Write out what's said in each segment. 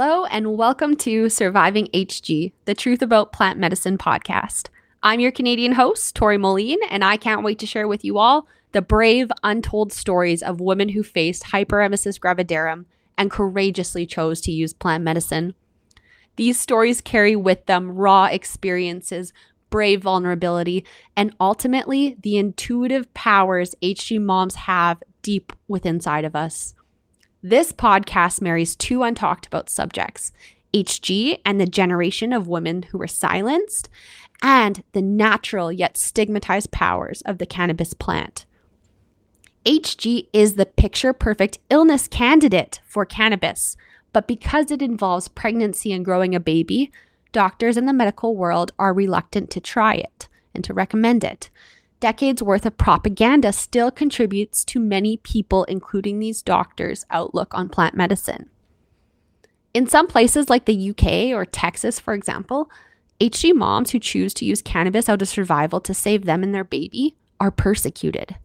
Hello, and welcome to Surviving HG, the Truth About Plant Medicine podcast. I'm your Canadian host, Tori Moline, and I can't wait to share with you all the brave, untold stories of women who faced hyperemesis gravidarum and courageously chose to use plant medicine. These stories carry with them raw experiences, brave vulnerability, and ultimately the intuitive powers HG moms have deep within inside of us. This podcast marries two untalked about subjects HG and the generation of women who were silenced, and the natural yet stigmatized powers of the cannabis plant. HG is the picture perfect illness candidate for cannabis, but because it involves pregnancy and growing a baby, doctors in the medical world are reluctant to try it and to recommend it decades worth of propaganda still contributes to many people, including these doctors' outlook on plant medicine. In some places like the UK or Texas, for example, HG moms who choose to use cannabis out of survival to save them and their baby are persecuted.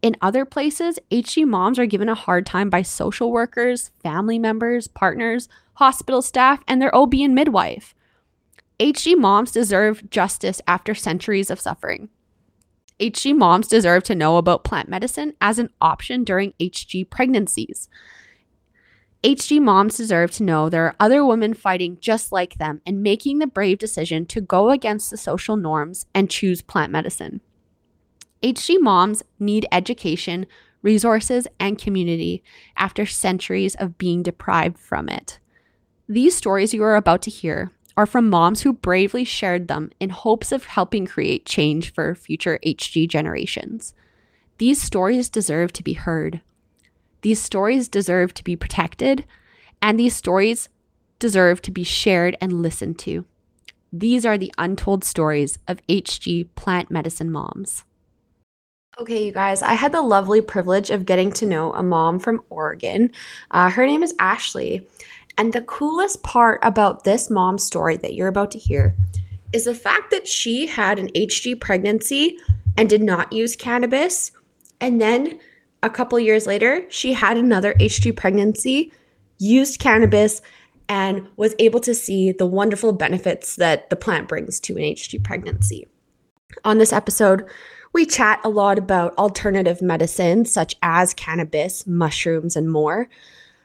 In other places, HG moms are given a hard time by social workers, family members, partners, hospital staff, and their OB and midwife. HG moms deserve justice after centuries of suffering. HG moms deserve to know about plant medicine as an option during HG pregnancies. HG moms deserve to know there are other women fighting just like them and making the brave decision to go against the social norms and choose plant medicine. HG moms need education, resources, and community after centuries of being deprived from it. These stories you are about to hear are from moms who bravely shared them in hopes of helping create change for future HG generations. These stories deserve to be heard. These stories deserve to be protected, and these stories deserve to be shared and listened to. These are the untold stories of HG plant medicine moms. Okay, you guys, I had the lovely privilege of getting to know a mom from Oregon. Uh, her name is Ashley. And the coolest part about this mom's story that you're about to hear is the fact that she had an HG pregnancy and did not use cannabis. And then a couple years later, she had another HG pregnancy, used cannabis, and was able to see the wonderful benefits that the plant brings to an HG pregnancy. On this episode, we chat a lot about alternative medicine such as cannabis, mushrooms, and more.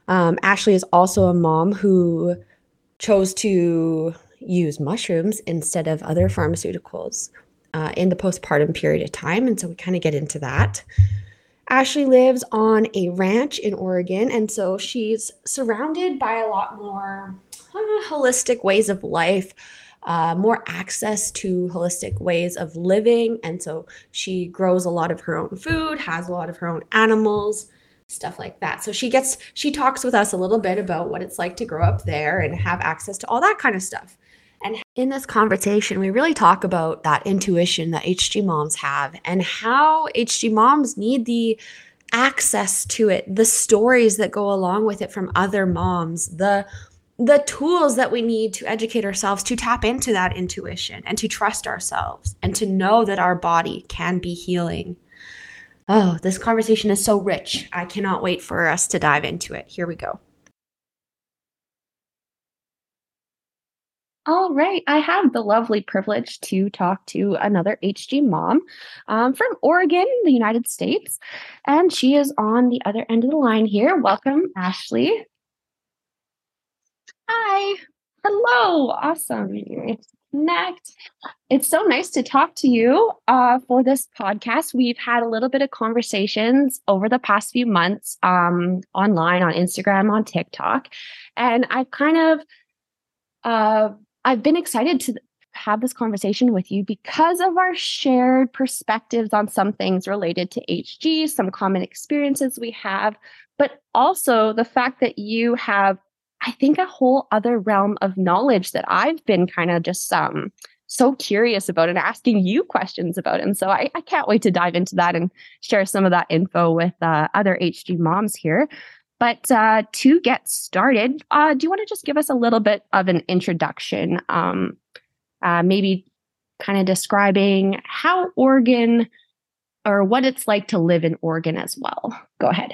Um, Ashley is also a mom who chose to use mushrooms instead of other pharmaceuticals uh, in the postpartum period of time. And so we kind of get into that. Ashley lives on a ranch in Oregon. And so she's surrounded by a lot more uh, holistic ways of life. Uh, more access to holistic ways of living. And so she grows a lot of her own food, has a lot of her own animals, stuff like that. So she gets she talks with us a little bit about what it's like to grow up there and have access to all that kind of stuff. And in this conversation, we really talk about that intuition that HG moms have and how HG moms need the access to it, the stories that go along with it from other moms, the the tools that we need to educate ourselves to tap into that intuition and to trust ourselves and to know that our body can be healing Oh, this conversation is so rich. I cannot wait for us to dive into it. Here we go. All right. I have the lovely privilege to talk to another HG mom um, from Oregon, the United States. And she is on the other end of the line here. Welcome, Ashley. Hi. Hello. Awesome connect. It's so nice to talk to you uh, for this podcast. We've had a little bit of conversations over the past few months um, online, on Instagram, on TikTok, and I've kind of uh, I've been excited to have this conversation with you because of our shared perspectives on some things related to HG, some common experiences we have, but also the fact that you have I think a whole other realm of knowledge that I've been kind of just um so curious about and asking you questions about. And so I, I can't wait to dive into that and share some of that info with uh, other HG moms here. But uh, to get started, uh, do you want to just give us a little bit of an introduction? Um, uh, maybe kind of describing how Oregon or what it's like to live in Oregon as well. Go ahead.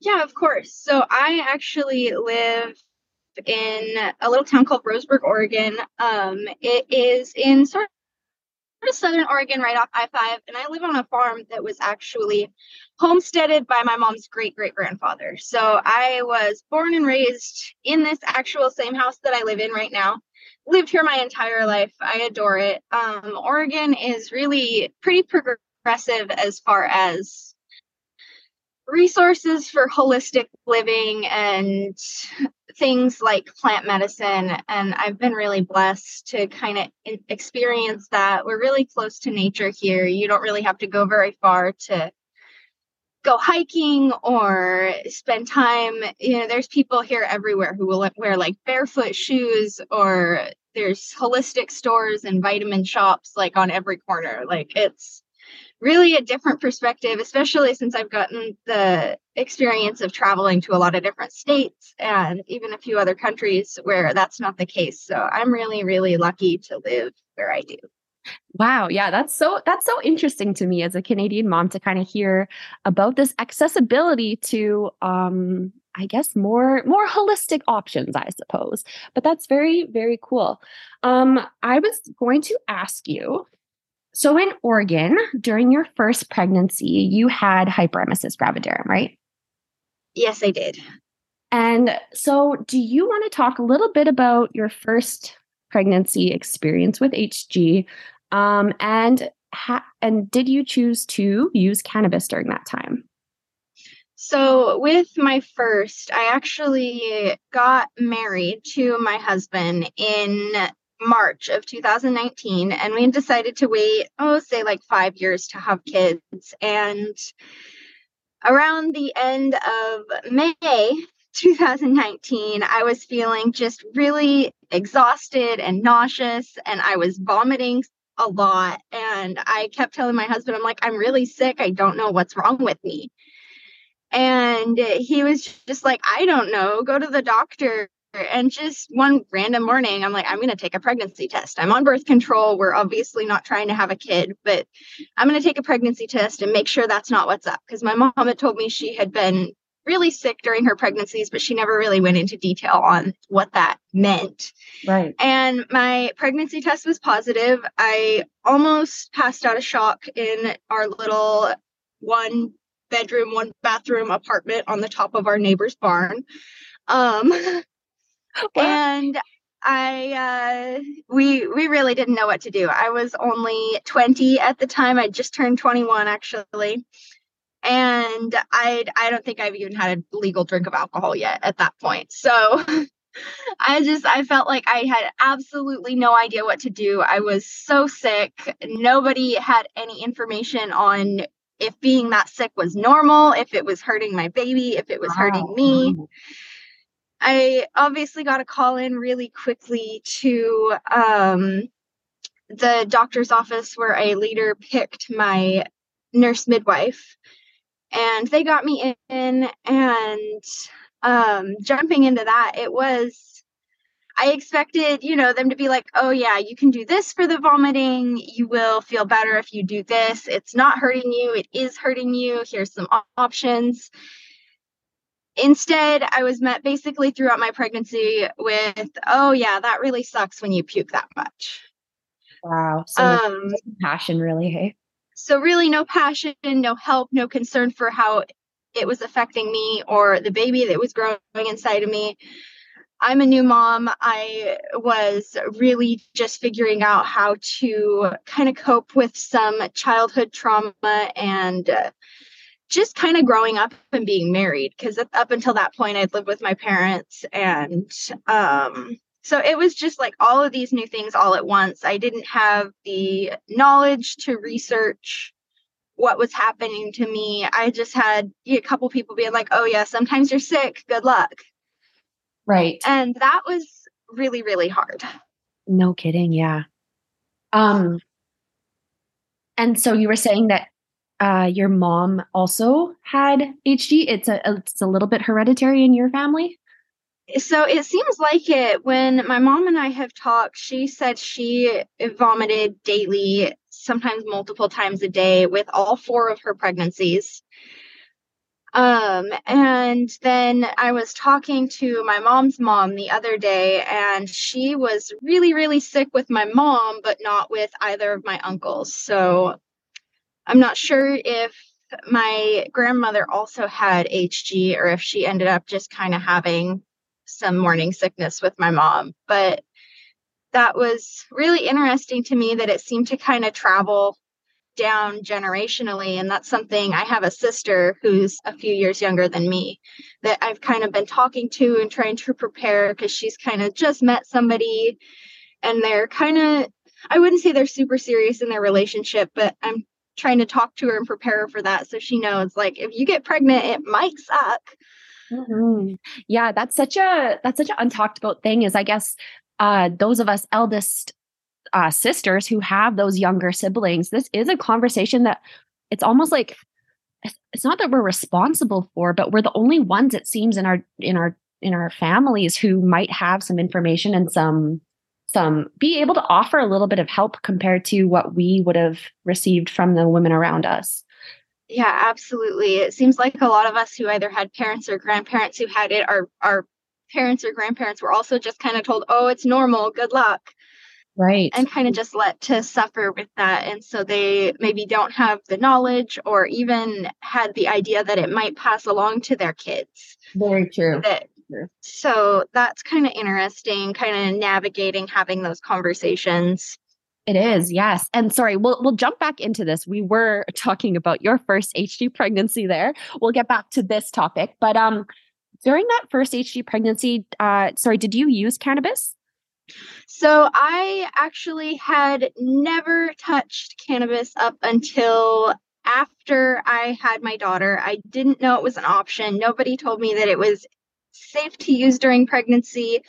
Yeah, of course. So I actually live in a little town called Roseburg, Oregon. Um, it is in sort of southern Oregon, right off I 5. And I live on a farm that was actually homesteaded by my mom's great great grandfather. So I was born and raised in this actual same house that I live in right now. Lived here my entire life. I adore it. Um, Oregon is really pretty progressive as far as resources for holistic living and things like plant medicine and i've been really blessed to kind of experience that. We're really close to nature here. You don't really have to go very far to go hiking or spend time you know there's people here everywhere who will wear like barefoot shoes or there's holistic stores and vitamin shops like on every corner. Like it's really a different perspective, especially since I've gotten the experience of traveling to a lot of different states and even a few other countries where that's not the case. So I'm really, really lucky to live where I do. Wow, yeah, that's so that's so interesting to me as a Canadian mom to kind of hear about this accessibility to um I guess more more holistic options, I suppose. But that's very very cool. Um I was going to ask you so in Oregon, during your first pregnancy, you had hyperemesis gravidarum, right? Yes, I did. And so, do you want to talk a little bit about your first pregnancy experience with HG? Um, and ha- and did you choose to use cannabis during that time? So, with my first, I actually got married to my husband in March of 2019, and we decided to wait, oh, say like five years to have kids. And around the end of May 2019, I was feeling just really exhausted and nauseous, and I was vomiting a lot. And I kept telling my husband, I'm like, I'm really sick. I don't know what's wrong with me. And he was just like, I don't know, go to the doctor and just one random morning, I'm like, I'm going to take a pregnancy test. I'm on birth control. We're obviously not trying to have a kid, but I'm going to take a pregnancy test and make sure that's not what's up. Because my mom had told me she had been really sick during her pregnancies, but she never really went into detail on what that meant. Right. And my pregnancy test was positive. I almost passed out of shock in our little one bedroom, one bathroom apartment on the top of our neighbor's barn. Um, and I uh we we really didn't know what to do. I was only 20 at the time. I just turned 21 actually. And I I don't think I've even had a legal drink of alcohol yet at that point. So I just I felt like I had absolutely no idea what to do. I was so sick. Nobody had any information on if being that sick was normal, if it was hurting my baby, if it was wow. hurting me. I obviously got a call in really quickly to um, the doctor's office where I later picked my nurse midwife. And they got me in, and um, jumping into that, it was, I expected, you know, them to be like, oh, yeah, you can do this for the vomiting. You will feel better if you do this. It's not hurting you, it is hurting you. Here's some options Instead, I was met basically throughout my pregnancy with, oh, yeah, that really sucks when you puke that much. Wow. So, um, passion, really, hey? So, really, no passion, no help, no concern for how it was affecting me or the baby that was growing inside of me. I'm a new mom. I was really just figuring out how to kind of cope with some childhood trauma and uh, just kind of growing up and being married because up until that point I'd lived with my parents and um so it was just like all of these new things all at once. I didn't have the knowledge to research what was happening to me. I just had a couple people being like, "Oh yeah, sometimes you're sick. Good luck." Right. And that was really really hard. No kidding, yeah. Um and so you were saying that uh, your mom also had HG. It's a it's a little bit hereditary in your family. So it seems like it. When my mom and I have talked, she said she vomited daily, sometimes multiple times a day, with all four of her pregnancies. Um, and then I was talking to my mom's mom the other day, and she was really, really sick with my mom, but not with either of my uncles. So I'm not sure if my grandmother also had HG or if she ended up just kind of having some morning sickness with my mom. But that was really interesting to me that it seemed to kind of travel down generationally and that's something i have a sister who's a few years younger than me that i've kind of been talking to and trying to prepare because she's kind of just met somebody and they're kind of i wouldn't say they're super serious in their relationship but i'm trying to talk to her and prepare her for that so she knows like if you get pregnant it might suck mm-hmm. yeah that's such a that's such an untalked about thing is i guess uh those of us eldest uh, sisters who have those younger siblings, this is a conversation that it's almost like it's not that we're responsible for, but we're the only ones it seems in our in our in our families who might have some information and some some be able to offer a little bit of help compared to what we would have received from the women around us. Yeah, absolutely. It seems like a lot of us who either had parents or grandparents who had it, our our parents or grandparents were also just kind of told, "Oh, it's normal. Good luck." right and kind of just let to suffer with that and so they maybe don't have the knowledge or even had the idea that it might pass along to their kids very true that, so that's kind of interesting kind of navigating having those conversations it is, yes. And sorry, we'll we'll jump back into this. We were talking about your first HG pregnancy there. We'll get back to this topic. But um during that first HG pregnancy, uh sorry, did you use cannabis? So I actually had never touched cannabis up until after I had my daughter. I didn't know it was an option. Nobody told me that it was safe to use during pregnancy.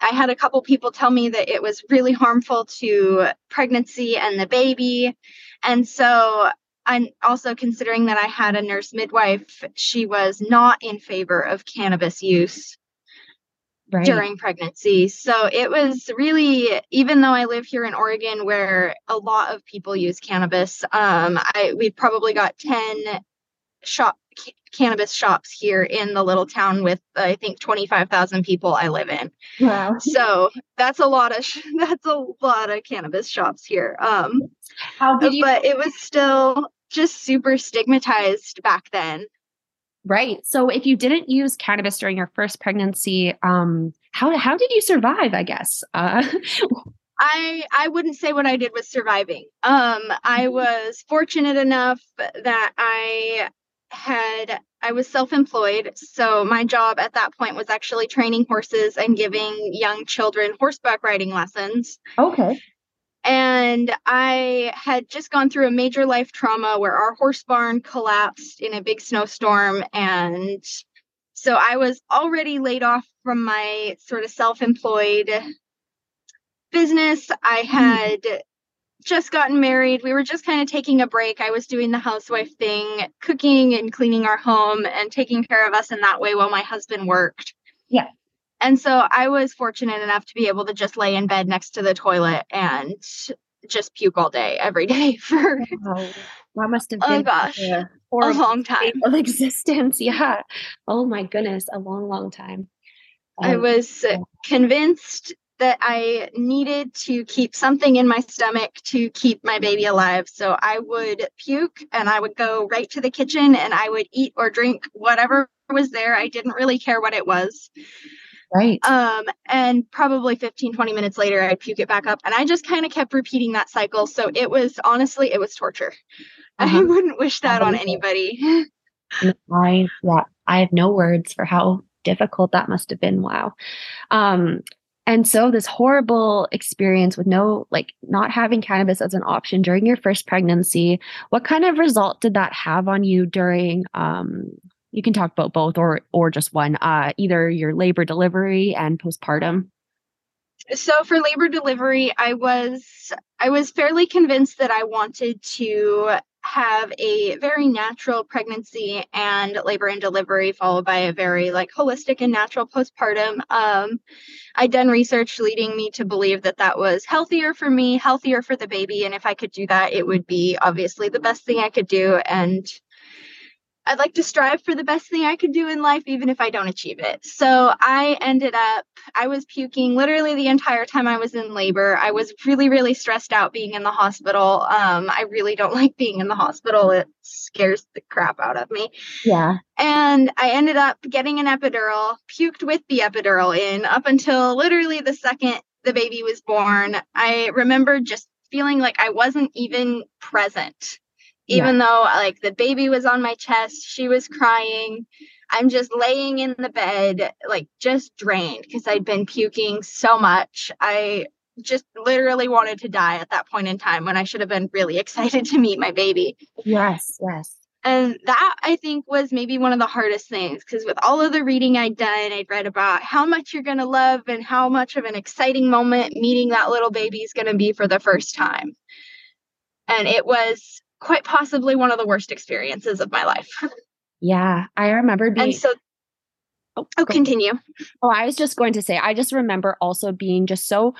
I had a couple people tell me that it was really harmful to pregnancy and the baby. And so I'm also considering that I had a nurse midwife, she was not in favor of cannabis use right. during pregnancy. So it was really, even though I live here in Oregon where a lot of people use cannabis, um, I we probably got 10 shop c- cannabis shops here in the little town with I think 25,000 people I live in. Wow. So that's a lot of sh- that's a lot of cannabis shops here. Um How did you but it was still just super stigmatized back then. Right. So if you didn't use cannabis during your first pregnancy, um, how how did you survive? I guess. Uh, I I wouldn't say what I did was surviving. Um, I mm-hmm. was fortunate enough that I had I was self-employed, so my job at that point was actually training horses and giving young children horseback riding lessons. Okay. And I had just gone through a major life trauma where our horse barn collapsed in a big snowstorm. And so I was already laid off from my sort of self employed business. I hmm. had. Just gotten married. We were just kind of taking a break. I was doing the housewife thing, cooking and cleaning our home and taking care of us in that way while my husband worked. Yeah. And so I was fortunate enough to be able to just lay in bed next to the toilet and just puke all day, every day for wow. that must have oh been oh gosh, a, a long time of existence. Yeah. Oh my goodness, a long, long time. Um, I was convinced that I needed to keep something in my stomach to keep my baby alive. So I would puke and I would go right to the kitchen and I would eat or drink whatever was there. I didn't really care what it was. Right. Um, and probably 15, 20 minutes later, I'd puke it back up. And I just kind of kept repeating that cycle. So it was honestly, it was torture. Uh-huh. I wouldn't wish that on anybody. I, yeah, I have no words for how difficult that must have been. Wow. Um, and so this horrible experience with no like not having cannabis as an option during your first pregnancy what kind of result did that have on you during um you can talk about both or or just one uh either your labor delivery and postpartum? So for labor delivery i was i was fairly convinced that i wanted to have a very natural pregnancy and labor and delivery followed by a very like holistic and natural postpartum. Um i'd done research leading me to believe that that was healthier for me healthier for the baby and if i could do that it would be obviously the best thing i could do and I'd like to strive for the best thing I could do in life, even if I don't achieve it. So I ended up, I was puking literally the entire time I was in labor. I was really, really stressed out being in the hospital. Um, I really don't like being in the hospital, it scares the crap out of me. Yeah. And I ended up getting an epidural, puked with the epidural in up until literally the second the baby was born. I remember just feeling like I wasn't even present even yeah. though like the baby was on my chest she was crying i'm just laying in the bed like just drained because i'd been puking so much. I just literally wanted to die at that point in time when i should have been really excited to meet my baby. Yes yes. And that i think was maybe one of the hardest things because with all of the reading i'd done i'd read about how much you're going to love and how much of an exciting moment meeting that little baby is going to be for the first time. And it was quite possibly one of the worst experiences of my life. Yeah, I remember being. And so, oh, oh continue. Oh, I was just going to say, I just remember also being just so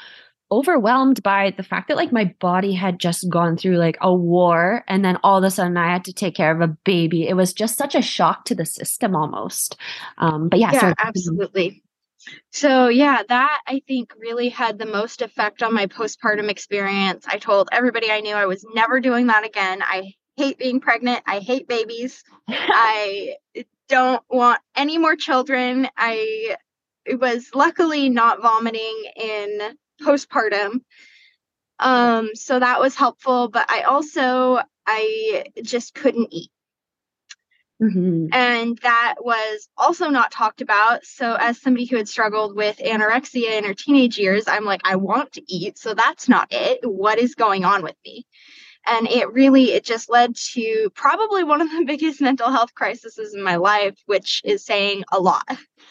overwhelmed by the fact that like my body had just gone through like a war and then all of a sudden I had to take care of a baby. It was just such a shock to the system almost. Um, but yeah, yeah absolutely. So, yeah, that I think really had the most effect on my postpartum experience. I told everybody I knew I was never doing that again. I hate being pregnant. I hate babies. I don't want any more children. I was luckily not vomiting in postpartum. Um, so that was helpful, but I also I just couldn't eat. Mm-hmm. And that was also not talked about. So, as somebody who had struggled with anorexia in her teenage years, I'm like, I want to eat. So, that's not it. What is going on with me? And it really, it just led to probably one of the biggest mental health crises in my life, which is saying a lot.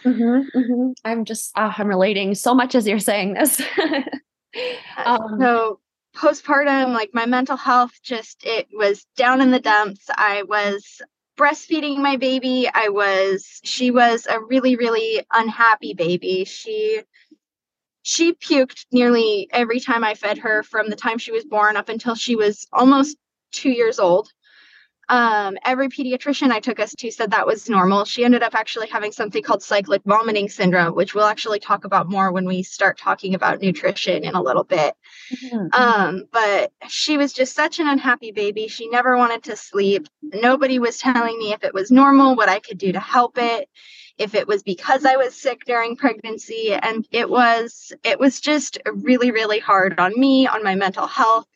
Mm-hmm, mm-hmm. I'm just, uh, I'm relating so much as you're saying this. um, so, postpartum, like my mental health just, it was down in the dumps. I was breastfeeding my baby, I was she was a really really unhappy baby. She she puked nearly every time I fed her from the time she was born up until she was almost 2 years old. Um, every pediatrician I took us to said that was normal. She ended up actually having something called cyclic vomiting syndrome, which we'll actually talk about more when we start talking about nutrition in a little bit. Mm-hmm. Um, but she was just such an unhappy baby. She never wanted to sleep. Nobody was telling me if it was normal, what I could do to help it if it was because I was sick during pregnancy and it was it was just really really hard on me on my mental health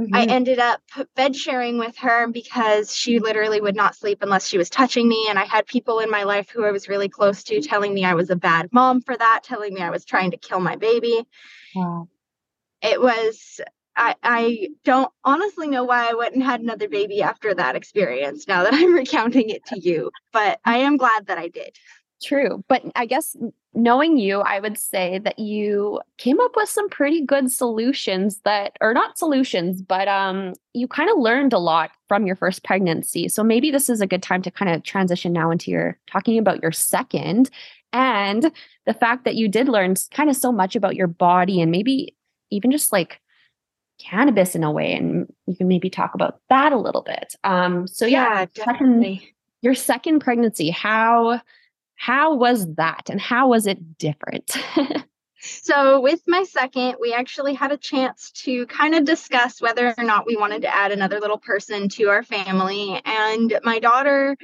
Mm-hmm. I ended up bed sharing with her because she literally would not sleep unless she was touching me. And I had people in my life who I was really close to telling me I was a bad mom for that, telling me I was trying to kill my baby. Wow. It was, I, I don't honestly know why I went and had another baby after that experience now that I'm recounting it to you, but I am glad that I did. True. But I guess knowing you, I would say that you came up with some pretty good solutions that or not solutions, but um you kind of learned a lot from your first pregnancy. So maybe this is a good time to kind of transition now into your talking about your second and the fact that you did learn kind of so much about your body and maybe even just like cannabis in a way and you can maybe talk about that a little bit. Um so yeah, yeah definitely. Second, your second pregnancy, how how was that and how was it different? so, with my second, we actually had a chance to kind of discuss whether or not we wanted to add another little person to our family. And my daughter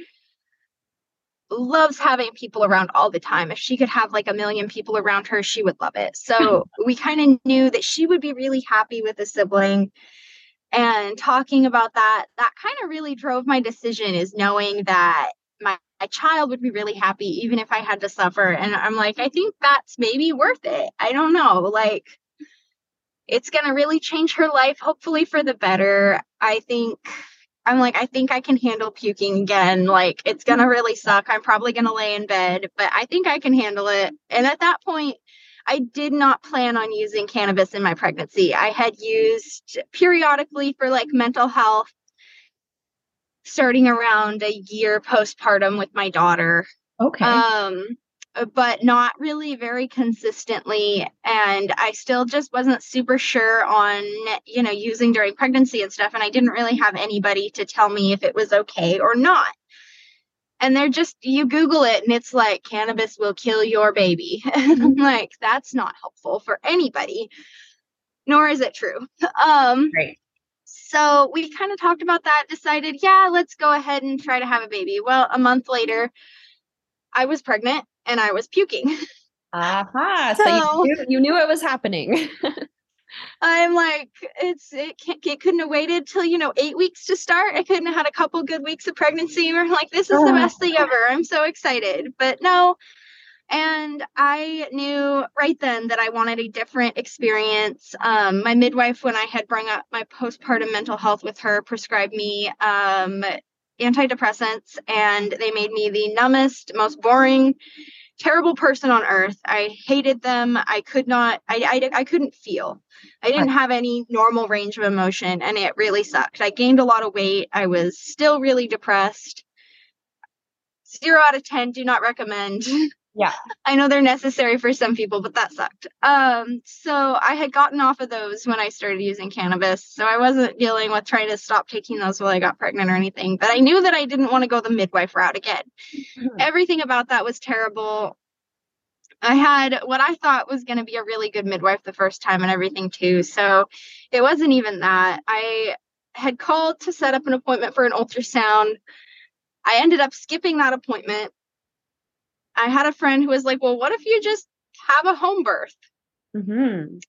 loves having people around all the time. If she could have like a million people around her, she would love it. So, we kind of knew that she would be really happy with a sibling and talking about that that kind of really drove my decision is knowing that my child would be really happy even if I had to suffer. And I'm like, I think that's maybe worth it. I don't know. Like, it's going to really change her life, hopefully for the better. I think. I'm like, I think I can handle puking again. Like, it's going to mm-hmm. really suck. I'm probably going to lay in bed, but I think I can handle it. And at that point, I did not plan on using cannabis in my pregnancy. I had used periodically for like mental health starting around a year postpartum with my daughter. Okay. Um, but not really very consistently. And I still just wasn't super sure on, you know, using during pregnancy and stuff. And I didn't really have anybody to tell me if it was okay or not. and they're just you google it and it's like cannabis will kill your baby and i'm like that's not helpful for anybody nor is it true um Right. So we kind of talked about that decided yeah let's go ahead and try to have a baby. Well a month later i was pregnant and i was puking. Aha. So, So- you, knew, you knew it was happening. i'm like it's it, can't, it couldn't have waited till you know eight weeks to start. I couldn't have had a couple good weeks of pregnancy. We're like this is the best thing ever. I'm so excited. But no and i knew right then that i wanted a different experience. Um, my midwife when i had brought up my postpartum mental health with her prescribed me um, antidepressants and they made me the numbest most boring terrible person on earth. I hated them. I could not i i, I couldn't feel. I didn't have any normal range of emotion and it really sucked. I gained a lot of weight. I was still really depressed. Zero out of ten do not recommend Yeah. i know they're necessary for some people but that sucked um so i had gotten off of those when i started using cannabis so i wasn't dealing with trying to stop taking those while i got pregnant or anything but i knew that i didn't want to go the midwife route again Mhm. everything about that was terrible. I had what I thought was going to be a really good midwife the first time and everything too. So it wasn't even that. I had called to set up an appointment for an ultrasound. I ended up skipping that appointment. I had a friend who was like, "Well, what if you just have a home birth?" Mhm.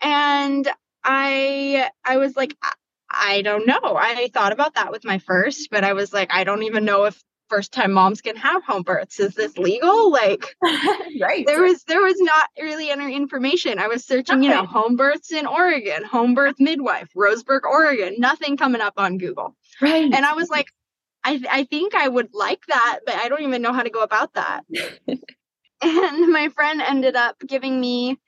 And I I was like, I, I don't know. I thought about that with my first, but I was like, I don't even know if first time moms can have home births. Is this legal? Like right. there was there was not really any information. I was searching, you know, home births in Oregon, home birth midwife, Roseburg, Oregon, nothing coming up on Google. right. And I was like, I I think I would like that, but I don't even know how to go about that. and my friend ended up giving me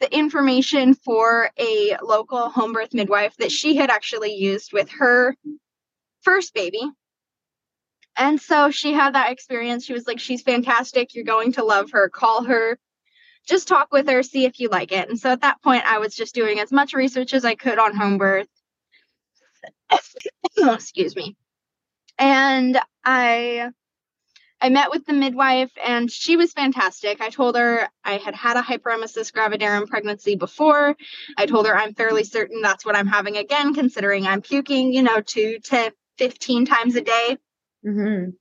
the information for a local home birth midwife that she had actually used with her first baby. And so she had that experience. She was like, she's fantastic. You're going to love her. Call her. Just talk with her, see if you like it. And so at that point, I was just doing as much research as I could on home birth. Excuse me. And I I met with the midwife and she was fantastic. I told her I had had a hyperemesis gravidarum pregnancy before. I told her I'm fairly certain that's what I'm having again, considering I'm puking, you know, two to 15 times a day. Mhm.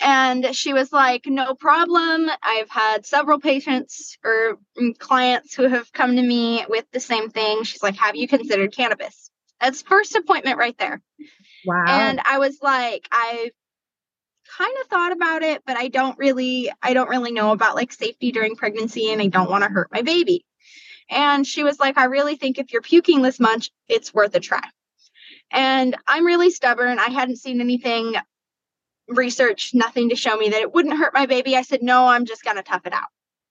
And she was like, no problem. I've had several patients or mm, clients who have come to me with the same thing. She's like, have you considered cannabis? That's first appointment right there. Wow. And I was like, I kind of thought about it, but I don't really, I don't really know about like safety during pregnancy and I don't want to hurt my baby. And she was like, I really think if you're puking this much, it's worth a try. And I'm really stubborn. I hadn't seen anything research, nothing to show me that it wouldn't hurt my baby. I said, no, I'm just going to tough it out.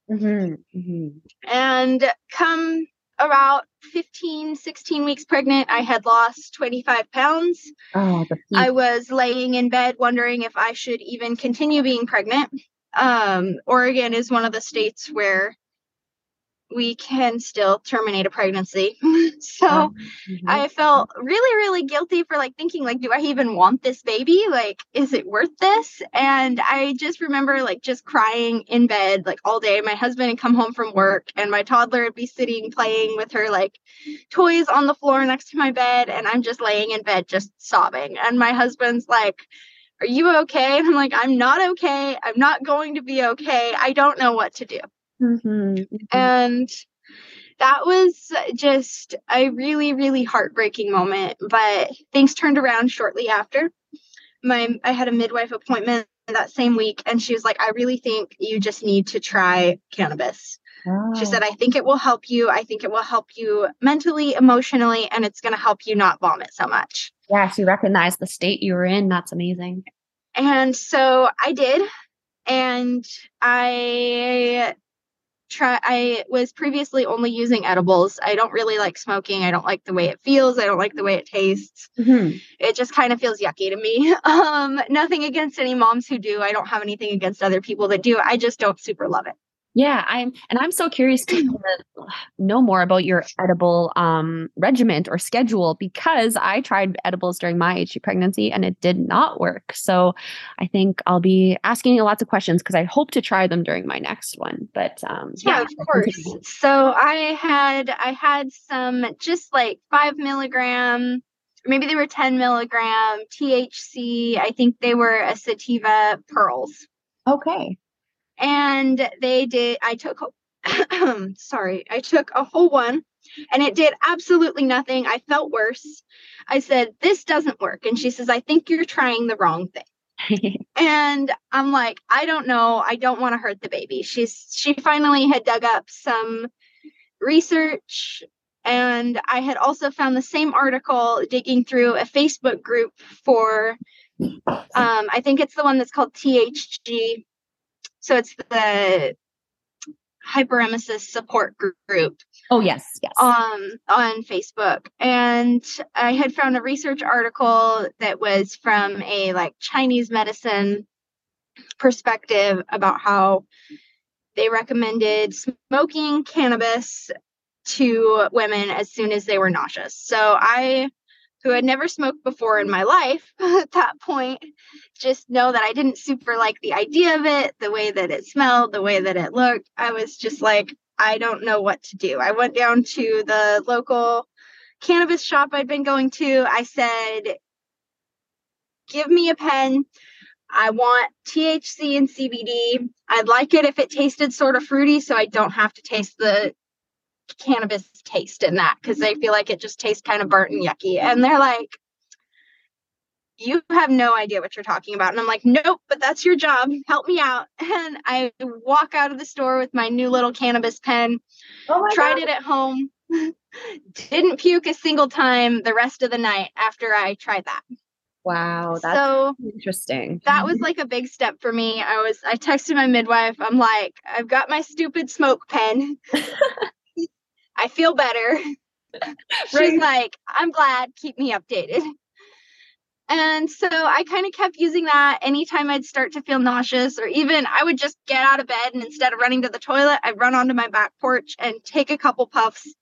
Mhm. Mhm. And come about 15, 16 weeks pregnant, I had lost 25 pounds. Oh, I was laying in bed wondering if I should even continue being pregnant. Um, Oregon is one of the states where we can still terminate a pregnancy. so Mhm. I felt really, really guilty for like thinking like, do I even want this baby? Like, is it worth this? And I just remember like just crying in bed like all day. My husband had come home from work and my toddler would be sitting playing with her like toys on the floor next to my bed. And I'm just laying in bed just sobbing. And my husband's like, are you okay? And I'm like, I'm not okay. I'm not going to be okay. I don't know what to do. Mhm. Mhm. And that was just a really, really heartbreaking moment. But things turned around shortly after. My I had a midwife appointment that same week, and she was like, I really think you just need to try cannabis. She Oh. said, I think it will help you. I think it will help you mentally, emotionally, and it's going to help you not vomit so much. Yeah, you recognize the state you were in. That's amazing. And so I did. And I try I was previously only using edibles. I don't really like smoking. I don't like the way it feels. I don't like the way it tastes. Mhm. It just kind of feels yucky to me. Um nothing against any moms who do. I don't have anything against other people that do. I just don't super love it. Yeah, I'm and I'm so curious to know more about your edible um regiment or schedule because I tried edibles during my HG pregnancy and it did not work. So I think I'll be asking you lots of questions because I hope to try them during my next one. But um yeah, yeah of course. So I had I had some just like five milligram maybe they were 10 milligram THC. I think they were a sativa pearls. Okay and they did i took sorry i took a whole one and it did absolutely nothing. I felt worse. I said this doesn't work and she says i think you're trying the wrong thing. And i'm like i don't know. I don't want to hurt the baby. She's she finally had dug up some research and i had also found the same article digging through a facebook group for um, i think it's the one that's called thg so it's the hyperemesis support group. Oh yes, yes. Um, on Facebook, and I had found a research article that was from a like Chinese medicine perspective about how they recommended smoking cannabis to women as soon as they were nauseous. So I who had never smoked before in my life at that point just know that I didn't super like the idea of it, the way that it smelled, the way that it looked. I was just like, I don't know what to do. I went down to the local cannabis shop I'd been going to. I said, Give me a pen. I want THC and CBD. I'd like it if it tasted sort of fruity so I don't have to taste the cannabis taste in that because they mm-hmm. feel like it just tastes kind of burnt and yucky. And they're like, you have no idea what you're talking about. And I'm like, nope, but that's your job. Help me out. And I walk out of the store with my new little cannabis pen, oh tried God. it at home, didn't puke a single time the rest of the night after I tried that. Wow, that's so interesting. That was mm-hmm. like a big step for me. I was I texted my midwife. I'm like, I've got my stupid smoke pen. I feel better. She's like, I'm glad, keep me updated. And so I kind of kept using that anytime I'd start to feel nauseous, or even I would just get out of bed and instead of running to the toilet, I'd run onto my back porch and take a couple puffs.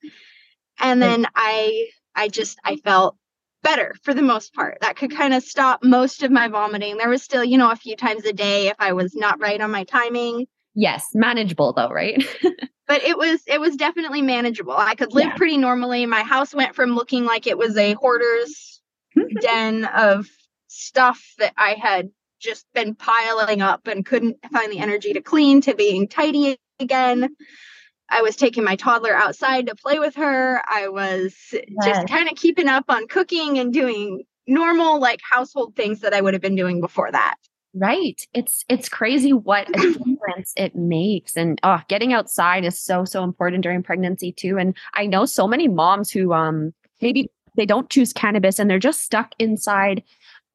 And then I I just I felt better for the most part. That could kind of stop most of my vomiting. There was still, you know, a few times a day if I was not right on my timing. Yes, manageable though, right? but it was it was definitely manageable. I could live yeah. pretty normally. My house went from looking like it was a hoarder's hmm. den of stuff that I had just been piling up and couldn't find the energy to clean to being tidy again. I was taking my toddler outside to play with her. I was yes. just kind of keeping up on cooking and doing normal like household things that I would have been doing before that. Right. It's it's crazy what difference it makes. And oh, getting outside is so, so important during pregnancy too. And I know so many moms who um maybe they don't choose cannabis and they're just stuck inside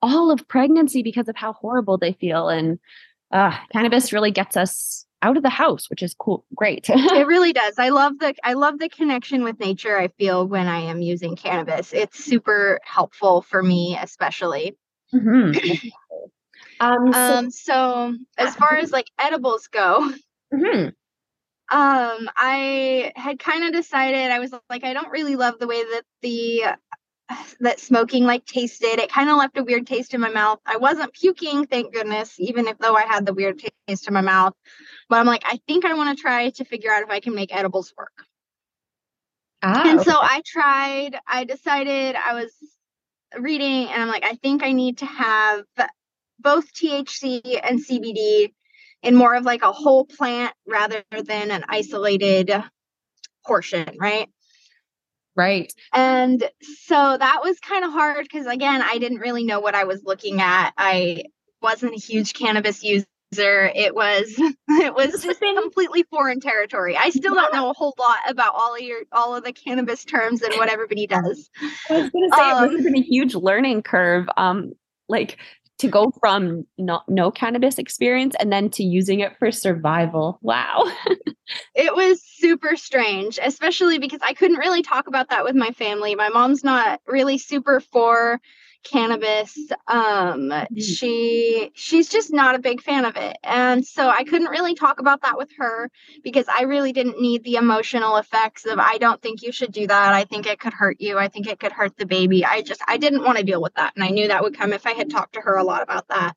all of pregnancy because of how horrible they feel. And uh, cannabis really gets us out of the house, which is cool. Great. it really does. I love the I love the connection with nature I feel when I am using cannabis. It's super helpful for me, especially. Mm-hmm. Um, so, um, so as far as like edibles go, mm-hmm. um, I had kind of decided I was like, I don't really love the way that the that smoking like tasted. It kind of left a weird taste in my mouth. I wasn't puking, thank goodness, even if though I had the weird taste in my mouth. But I'm like, I think I want to try to figure out if I can make edibles work. Ah, and so I tried, I decided I was reading and I'm like, I think I need to have both THC and CBD in more of like a whole plant rather than an isolated portion, right? Right. And so that was kind of hard because again, I didn't really know what I was looking at. I wasn't a huge cannabis user. It was it was just completely foreign territory. I still don't know a whole lot about all of your all of the cannabis terms and what everybody does. I was gonna say um, it has been a huge learning curve. Um like to go from not no cannabis experience and then to using it for survival. Wow. it was super strange, especially because I couldn't really talk about that with my family. My mom's not really super for cannabis. Um, Mm. she she's just not a big fan of it, and so I couldn't really talk about that with her because I really didn't need the emotional effects of I don't think you should do that. I think it could hurt you. I think it could hurt the baby. I just I didn't want to deal with that, and I knew that would come if I had talked to her a lot about that.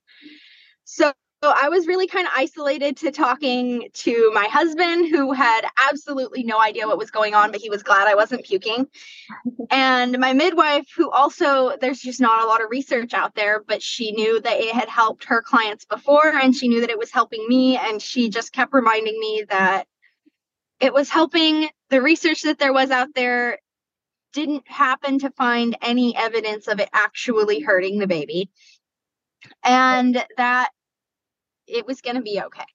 So so I was really kind of isolated to talking to my husband, who had absolutely no idea what was going on, but he was glad I wasn't puking. and my midwife, who also, there's just not a lot of research out there, but she knew that it had helped her clients before and she knew that it was helping me. And she just kept reminding me that it was helping the research that there was out there didn't happen to find any evidence of it actually hurting the baby and that it was going to be okay.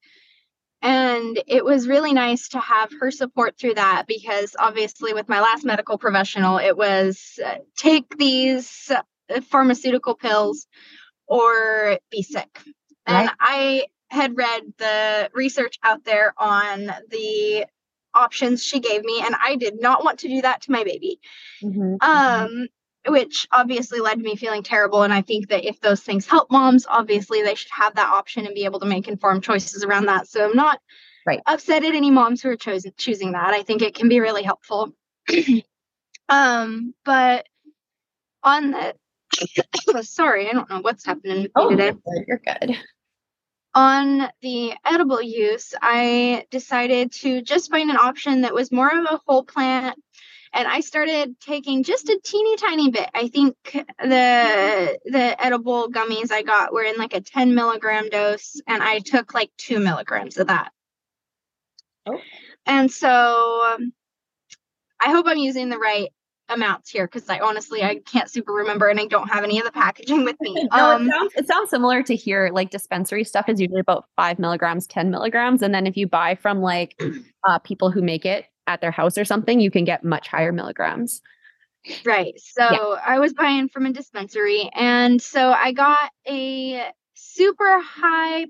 And it was really nice to have her support through that because obviously, with my last medical professional, it was uh, take these uh, pharmaceutical pills or be sick. And Right. I had read the research out there on the options she gave me, and I did not want to do that to my baby Mhm. um which obviously led to me feeling terrible and i think that if those things help moms obviously they should have that option and be able to make informed choices around that so i'm not Right. upset at any moms who are choosing choosing that i think it can be really helpful um but on the sorry i don't know what's happening with Oh, today. You're good. on the edible use, I decided to just find an option that was more of a whole plant. And I started taking just a teeny tiny bit. I think the the edible gummies I got were in like a 10 milligram dose, and I took like two milligrams of that. Oh. And so um, I hope I'm using the right amounts here because I honestly I can't super remember and I don't have any of the packaging with me. No, Um, it sounds it sounds similar to here. Like dispensary stuff is usually about five milligrams, ten milligrams, and then if you buy from like uh, people who make it at their house or something, you can get much higher milligrams. Right. So I was buying from a dispensary. And so I got a super high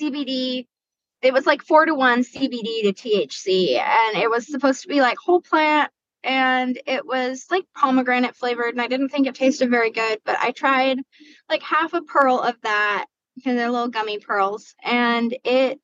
CBD. It was like four to one CBD to THC. And it was supposed to be like whole plant. And it was like pomegranate flavored. And I didn't think it tasted very good. But I tried like half a pearl of that because they're little gummy pearls. And it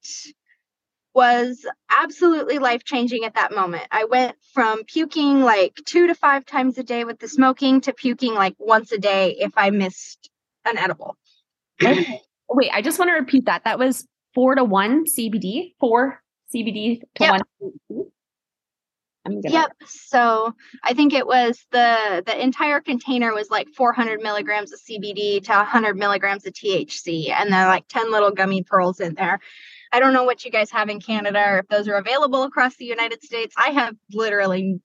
was absolutely life changing at that moment. I went from puking like two to five times a day with the smoking to puking like once a day if I missed an edible. Wait, I just want to repeat that. That was four to one CBD, four CBD to Yep. one. Yep. So I think it was the the entire container was like 400 milligrams of CBD to 100 milligrams of THC, and there are like 10 little gummy pearls in there. I don't know what you guys have in Canada or if those are available across the United States. I have literally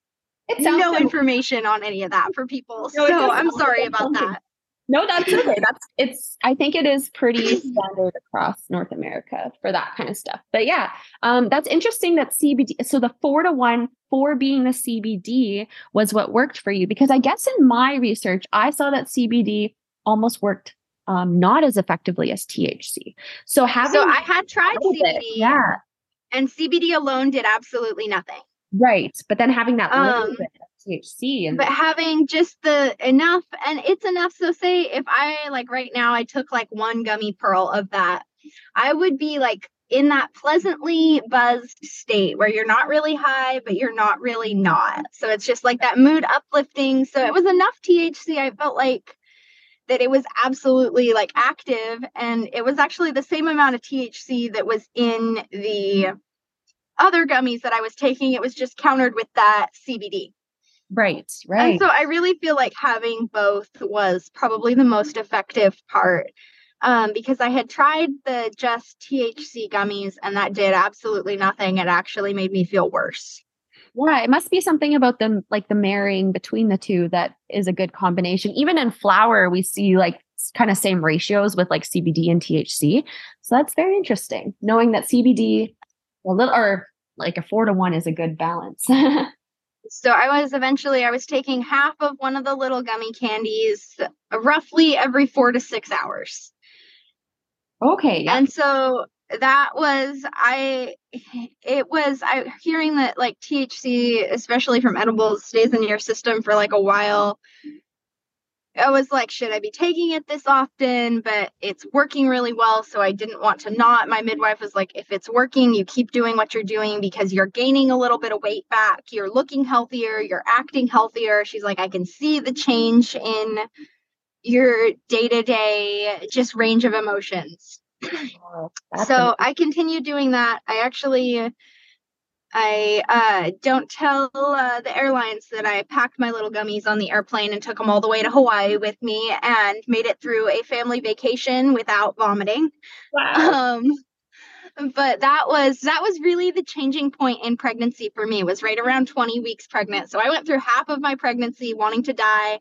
It no similar. information on any of that for people. No, so does I'm sorry like about that. No, that's okay. That's it's. I think it is pretty standard across North America for that kind of stuff. But yeah, um, that's interesting that CBD. So the four to one, four being the CBD was what worked for you because I guess in my research I saw that CBD almost worked um, not as effectively as THC. So having So I had tried CBD, bit, yeah, and CBD alone did absolutely nothing. right. But then having that little Um, bit of THC and But having just the enough, and it's enough. So say if I like right now, I took like one gummy pearl of that, I would be like in that pleasantly buzzed state where you're not really high, but you're not really not. So it's just like that mood uplifting. So it was enough THC. I felt like that it was absolutely like active and it was actually the same amount of THC that was in the other gummies that I was taking. It was just countered with that CBD. right, right. And so I really feel like having both was probably the most effective part. Um, because I had tried the just THC gummies and that did absolutely nothing. It actually made me feel worse. Yeah, it must be something about them, like the marrying between the two, that is a good combination. Even in flour, we see like kind of same ratios with like CBD and THC. So that's very interesting. Knowing that CBD, a little or like a four to one, is a good balance. So I was eventually I was taking half of one of the little gummy candies roughly every four to six hours. okay, yeah, And so that was I it was I hearing that like THC, especially from edibles, stays in your system for like a while. I was like, should I be taking it this often? But it's working really well. So I didn't want to not. My midwife was like, if it's working, you keep doing what you're doing because you're gaining a little bit of weight back. You're looking healthier. You're acting healthier. She's like, I can see the change in your day to day just range of emotions. Oh, so amazing. I continued doing that. I actually I uh, don't tell uh, the airlines that I packed my little gummies on the airplane and took them all the way to Hawaii with me and made it through a family vacation without vomiting. Wow. Um, but that was that was really the changing point in pregnancy for me was right around 20 weeks pregnant so i went through half of my pregnancy wanting to die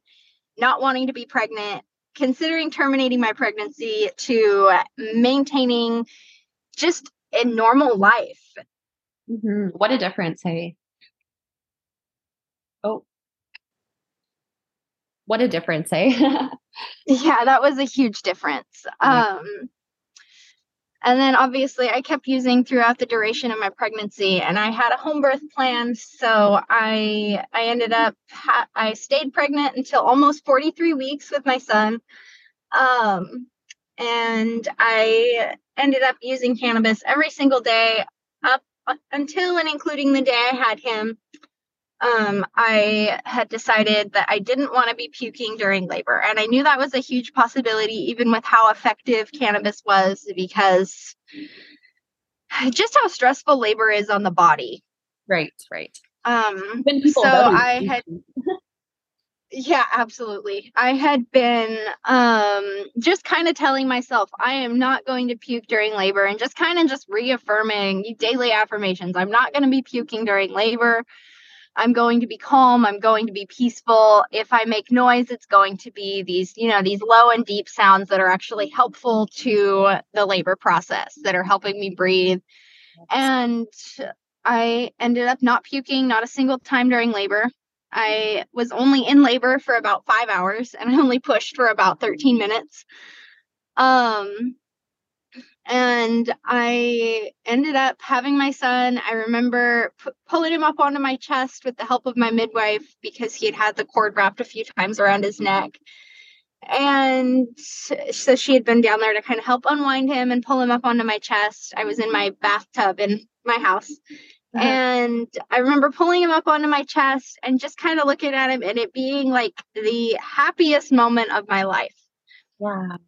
not wanting to be pregnant considering terminating my pregnancy to maintaining just a normal life Mm-hmm. What a difference, hey? Oh, what a difference, hey? yeah, that was a huge difference. Um, and then obviously I kept using throughout the duration of my pregnancy and I had a home birth plan so I I ended up ha- I stayed pregnant until almost 43 weeks with my son. Um and I ended up using cannabis every single day up until and including the day I had him, um, I had decided that I didn't want to be puking during labor. And I knew that was a huge possibility, even with how effective cannabis was, because just how stressful labor is on the body. Right, right. Um, so I had yeah, absolutely. I had been um just kind of telling myself I am not going to puke during labor and just kind of just reaffirming daily affirmations. I'm not going to be puking during labor. I'm going to be calm. I'm going to be peaceful. If I make noise, it's going to be these, you know, these low and deep sounds that are actually helpful to the labor process, that are helping me breathe. And I ended up not puking not a single time during labor. I was only in labor for about five hours and I only pushed for about 13 minutes. Um, and I ended up having my son. I remember p- pulling him up onto my chest with the help of my midwife because he had had the cord wrapped a few times around his neck. And so she had been down there to kind of help unwind him and pull him up onto my chest. I was in my bathtub in my house uh-huh. And I remember pulling him up onto my chest and just kind of looking at him and it being like the happiest moment of my life. Wow.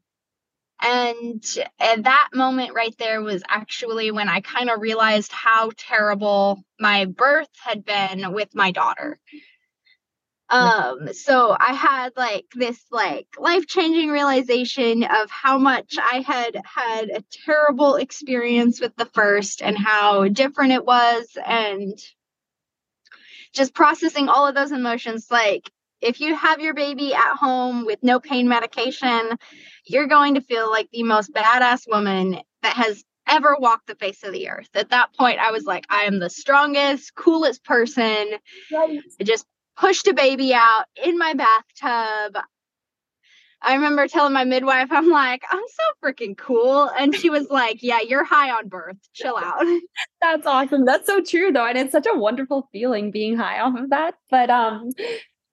And, and that moment right there was actually when I kind of realized how terrible my birth had been with my daughter. Um, so I had like this like life-changing realization of how much I had had a terrible experience with the first and how different it was and just processing all of those emotions like if you have your baby at home with no pain medication, you're going to feel like the most badass woman that has ever walked the face of the earth. At that point, I was like, I am the strongest, coolest person. Right. I just pushed a baby out in my bathtub. I remember telling my midwife, I'm like, I'm so freaking cool. And she was like, Yeah, you're high on birth. Chill out. That's awesome. That's so true though. And it's such a wonderful feeling being high off of that. But um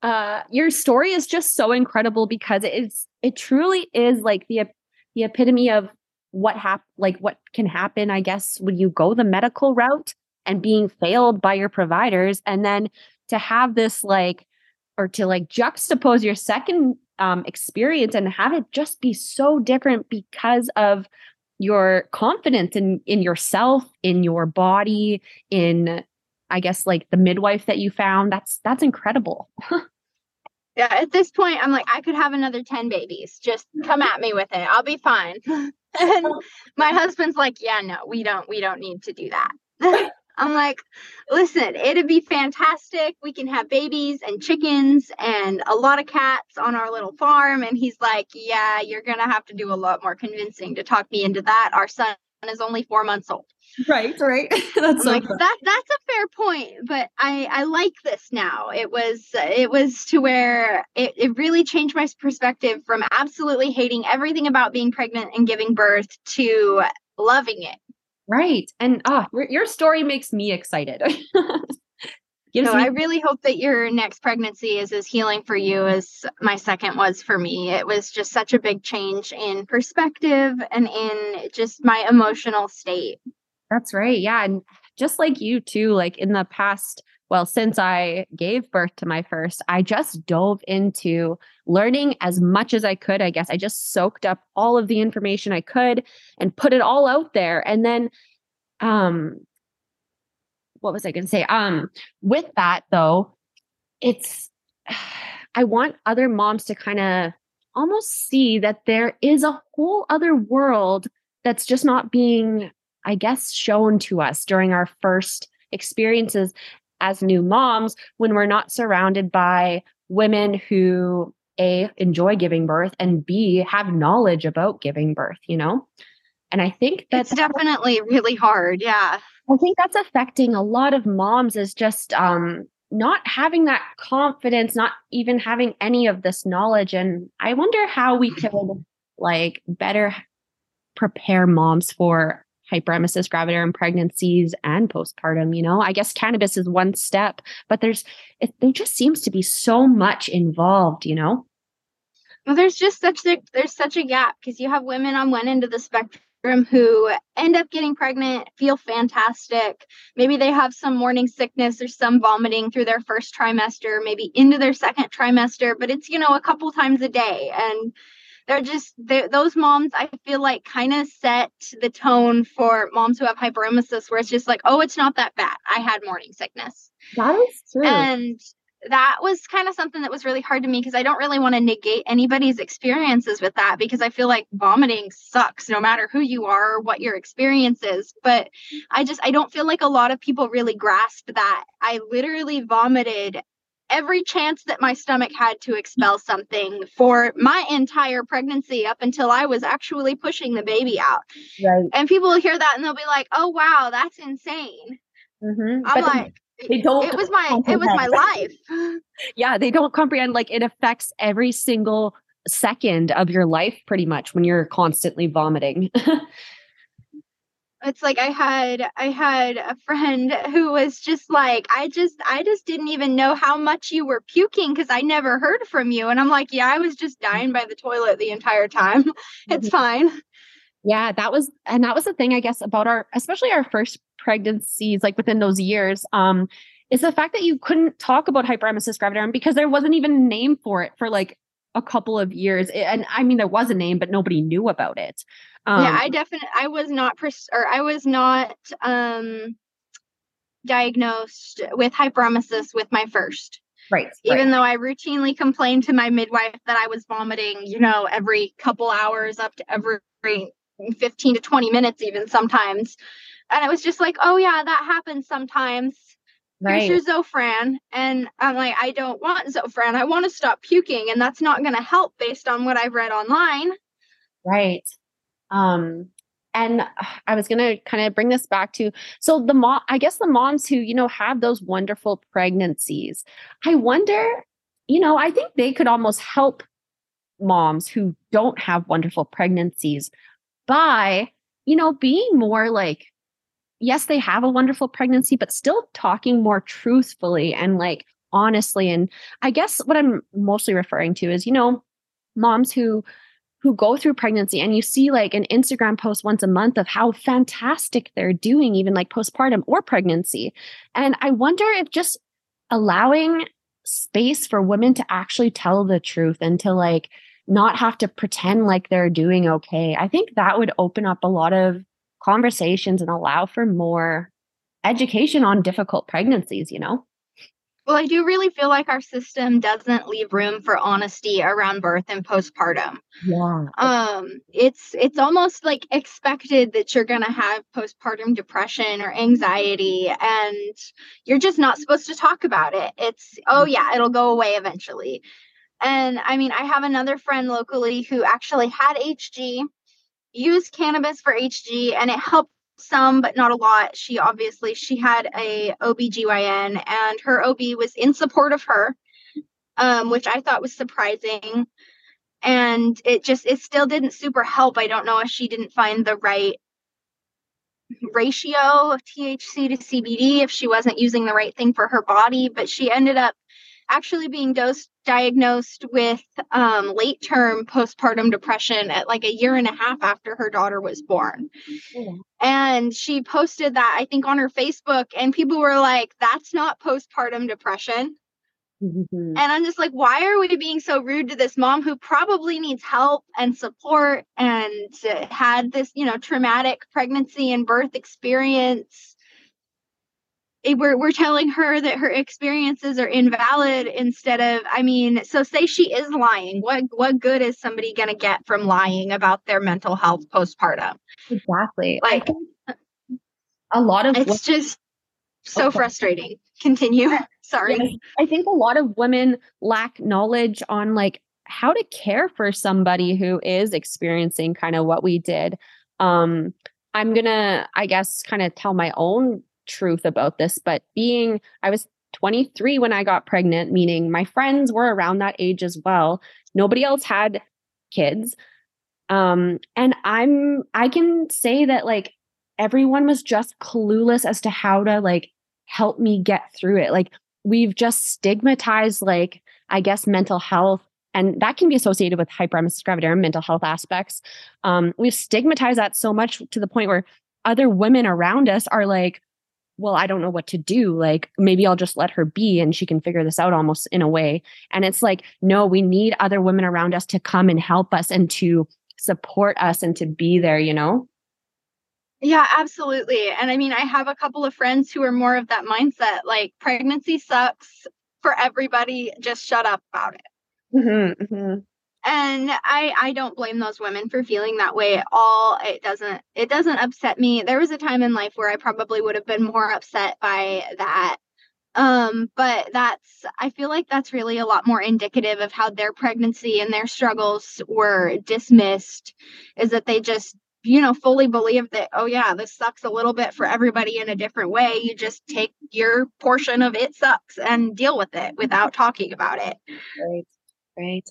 uh your story is just so incredible because it is it truly is like the the epitome of what hap like what can happen, I guess, when you go the medical route and being failed by your providers and then to have this like or to like juxtapose your second um, experience and have it just be so different because of your confidence in in yourself in your body in i guess like the midwife that you found that's that's incredible yeah at this point i'm like i could have another 10 babies just come at me with it i'll be fine and my husband's like yeah no we don't we don't need to do that I'm like, listen, it'd be fantastic. We can have babies and chickens and a lot of cats on our little farm. And he's like, yeah, you're going to have to do a lot more convincing to talk me into that. Our son is only four months old. Right, right. that's so like that. That's a fair point, but I I like this now. It was it was to where it, it really changed my perspective from absolutely hating everything about being pregnant and giving birth to loving it Right. And ah, your story makes me excited. Gives so me- I really hope that your next pregnancy is as healing for you as my second was for me. It was just such a big change in perspective and in just my emotional state. That's right. Yeah. And just like you too, like in the past, well, since I gave birth to my first, I just dove into learning as much as I could. I guess I just soaked up all of the information I could and put it all out there. And then um what was I going to say? Um, with that though, it's I want other moms to kind of almost see that there is a whole other world that's just not being, I guess, shown to us during our first experiences as new moms when we're not surrounded by women who a enjoy giving birth and b have knowledge about giving birth you know and i think that's definitely really hard yeah I think that's affecting a lot of moms is just um, not having that confidence, not even having any of this knowledge. And I wonder how we could like better prepare moms for hyperemesis gravidarum pregnancies and postpartum you know i guess cannabis is one step but there's it, there just seems to be so much involved you know well there's just such a, there's such a gap because you have women on one end of the spectrum who end up getting pregnant, feel fantastic. Maybe they have some morning sickness or some vomiting through their first trimester, maybe into their second trimester, but it's, you know, a couple times a day. And they're just, they're, those moms, I feel like, kind of set the tone for moms who have hyperemesis, where it's just like, oh, it's not that bad. I had morning sickness. That is true. And that was kind of something that was really hard to me because I don't really want to negate anybody's experiences with that because I feel like vomiting sucks no matter who you are or what your experience is. But I just, I don't feel like a lot of people really grasp that. I literally vomited every chance that my stomach had to expel something for my entire pregnancy up until I was actually pushing the baby out. Right. And people will hear that and they'll be like, oh, wow, that's insane. Mm-hmm. I'm but like, they don't it was my it was my life. Yeah they don't comprehend like it affects every single second of your life pretty much when you're constantly vomiting. It's like i had i had a friend who was just like i just i just didn't even know how much you were puking because i never heard from you. And i'm like yeah i was just dying by the toilet the entire time. It's mm-hmm. fine yeah, that was and that was the thing I guess about our especially our first pregnancies like within those years um is the fact that you couldn't talk about hyperemesis gravidarum because there wasn't even a name for it for like a couple of years and I mean there was a name but nobody knew about it. Um, yeah, I definitely I was not pers- or I was not um diagnosed with hyperemesis with my first. Right. Even right. though I routinely complained to my midwife that I was vomiting, you know, every couple hours up to every 15 to 20 minutes even sometimes. And it was just like oh yeah that happens sometimes. Right. here's your zofran. And i'm like i don't want zofran. I want to stop puking and that's not going to help based on what i've read online. Right. Um and i was going to kind of bring this back to so the mom i guess the moms who you know have those wonderful pregnancies i wonder you know i think they could almost help moms who don't have wonderful pregnancies by, you know, being more like, yes, they have a wonderful pregnancy, but still talking more truthfully and like honestly. And I guess what I'm mostly referring to is, you know, moms who who go through pregnancy and you see like an Instagram post once a month of how fantastic they're doing, even like postpartum or pregnancy. And I wonder if just allowing space for women to actually tell the truth and to like not have to pretend like they're doing okay. I think that would open up a lot of conversations and allow for more education on difficult pregnancies, you know? Well, I do really feel like our system doesn't leave room for honesty around birth and postpartum. Yeah. Um it's it's almost like expected that you're going to have postpartum depression or anxiety and you're just not supposed to talk about it. It's oh mm. yeah, it'll go away eventually. And I mean, I have another friend locally who actually had HG, used cannabis for HG, and it helped some but not a lot. She obviously she had a OBGYN and her OB was in support of her, um, which I thought was surprising. And it just it still didn't super help. I don't know if she didn't find the right ratio of THC to CBD if she wasn't using the right thing for her body, but she ended up actually being dosed diagnosed with um, late term postpartum depression at like a year and a half after her daughter was born. Oh. And she posted that, I think, on her Facebook, and people were like, that's not postpartum depression. Mm-hmm. And I'm just like, why are we being so rude to this mom who probably needs help and support and had this, you know, traumatic pregnancy and birth experience? We're, we're telling her that her experiences are invalid instead of i mean so say she is lying what what good is somebody going to get from lying about their mental health postpartum exactly like a lot of it's just so okay. frustrating continue Sorry. Yes. I think a lot of women lack knowledge on like how to care for somebody who is experiencing kind of what we did. Um, I'm gonna, I guess, kind of tell my own truth about this, but being, I was 23 when I got pregnant, meaning my friends were around that age as well. Nobody else had kids. Um, and I'm, I can say that like everyone was just clueless as to how to like help me get through it. Like we've just stigmatized like i guess mental health and that can be associated with hyperemesis gravidarum mental health aspects um, we've stigmatized that so much to the point where other women around us are like well i don't know what to do like maybe i'll just let her be and she can figure this out almost in a way and it's like no we need other women around us to come and help us and to support us and to be there you know yeah, absolutely. And I mean, I have a couple of friends who are more of that mindset like pregnancy sucks for everybody, just shut up about it. Mm-hmm, mm-hmm. And I I don't blame those women for feeling that way at all. It doesn't it doesn't upset me. There was a time in life where I probably would have been more upset by that. Um, but that's I feel like that's really a lot more indicative of how their pregnancy and their struggles were dismissed is that they just you know, fully believe that, oh, yeah, this sucks a little bit for everybody in a different way. You just take your portion of it sucks and deal with it without talking about it. Right. Right.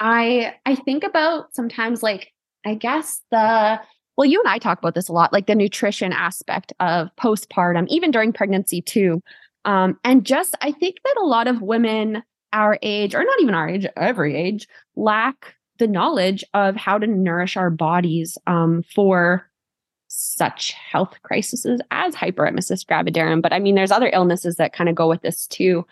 I I think about sometimes like I guess the well, you and I talk about this a lot, like the nutrition aspect of postpartum, even during pregnancy too. Um, and just I think that a lot of women our age, or not even our age, every age, lack the knowledge of how to nourish our bodies um, for such health crises as hyperemesis gravidarum. But I mean, there's other illnesses that kind of go with this too.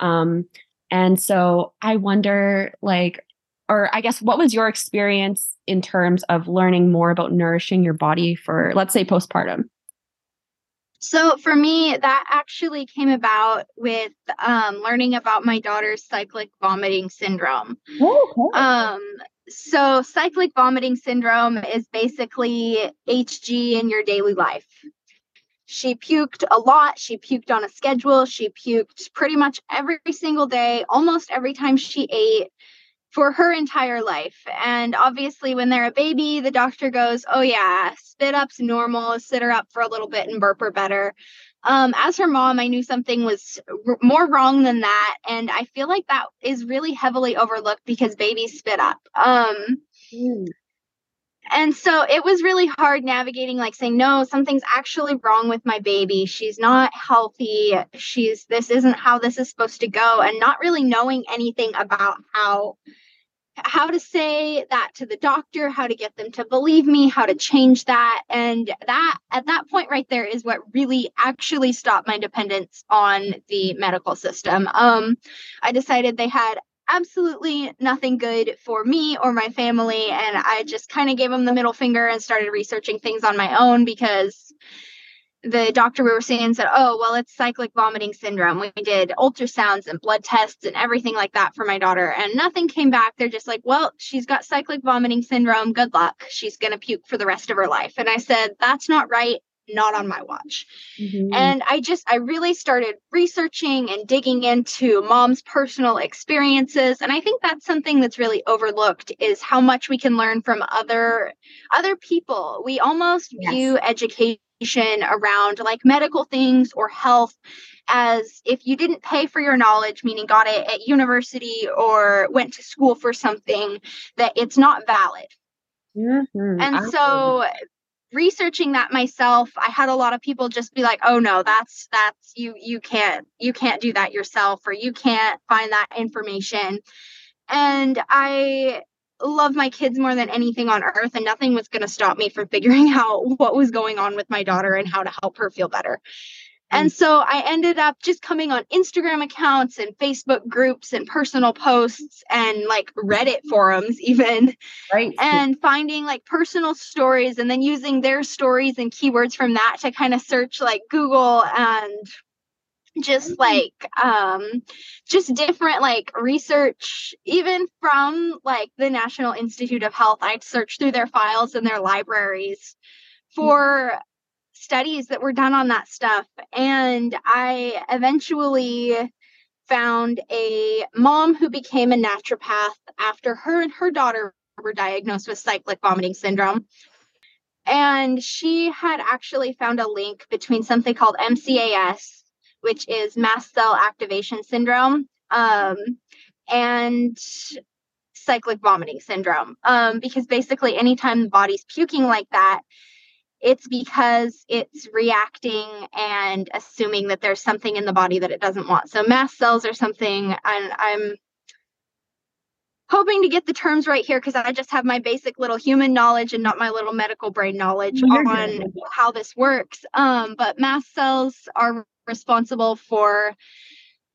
Um, and so I wonder, like, or I guess, what was your experience in terms of learning more about nourishing your body for, let's say, postpartum? So for me, that actually came about with um, learning about my daughter's cyclic vomiting syndrome. Oh, okay. Um, so, cyclic vomiting syndrome is basically HG in your daily life. She puked a lot. She puked on a schedule. She puked pretty much every single day, almost every time she ate for her entire life. And obviously, when they're a baby, the doctor goes, Oh, yeah, spit up's normal, sit her up for a little bit and burp her better um, as her mom, I knew something was r- more wrong than that. And I feel like that is really heavily overlooked because babies spit up. Um, mm. And so it was really hard navigating, like saying, no, something's actually wrong with my baby. She's not healthy. She's, this isn't how this is supposed to go. And not really knowing anything about how how to say that to the doctor, how to get them to believe me, how to change that. And that at that point right there is what really actually stopped my dependence on the medical system. Um, I decided they had absolutely nothing good for me or my family. And I just kind of gave them the middle finger and started researching things on my own because the doctor we were seeing said, Oh, well, it's cyclic vomiting syndrome. We did ultrasounds and blood tests and everything like that for my daughter, and nothing came back. They're just like, Well, she's got cyclic vomiting syndrome. Good luck. She's going to puke for the rest of her life. And I said, That's not right. Not on my watch. Mm-hmm. And I just, I really started researching and digging into mom's personal experiences. And I think that's something that's really overlooked is how much we can learn from other, other people. We almost yes. view education around like medical things or health as if you didn't pay for your knowledge, meaning got it at university or went to school for something, that it's not valid. Mm-hmm. And so researching that myself i had a lot of people just be like oh no that's that's you you can't you can't do that yourself or you can't find that information and i love my kids more than anything on earth and nothing was going to stop me from figuring out what was going on with my daughter and how to help her feel better and mm. so I ended up just coming on Instagram accounts and Facebook groups and personal posts and like Reddit forums, even. Right. And finding like personal stories and then using their stories and keywords from that to kind of search like Google and just like um just different like research even from like the national institute of health. I'd search through their files and their libraries for studies that were done on that stuff and i eventually found a mom who became a naturopath after her and her daughter were diagnosed with cyclic vomiting syndrome. And she had actually found a link between something called mcas which is mast cell activation syndrome, um, and cyclic vomiting syndrome. Um, because basically, anytime the body's puking like that, it's because it's reacting and assuming that there's something in the body that it doesn't want. So mast cells are something, and I'm hoping to get the terms right here because I just have my basic little human knowledge and not my little medical brain knowledge You're on good. how this works. Um, but mast cells are responsible for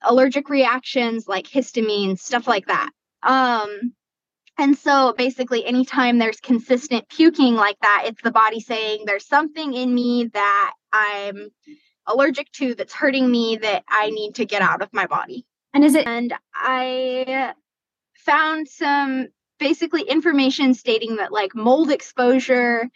allergic reactions like histamine, stuff like that. Um, and so basically, anytime there's consistent puking like that, it's the body saying there's something in me that I'm allergic to that's hurting me that I need to get out of my body. And is it? And I found some basically information stating that like mold exposure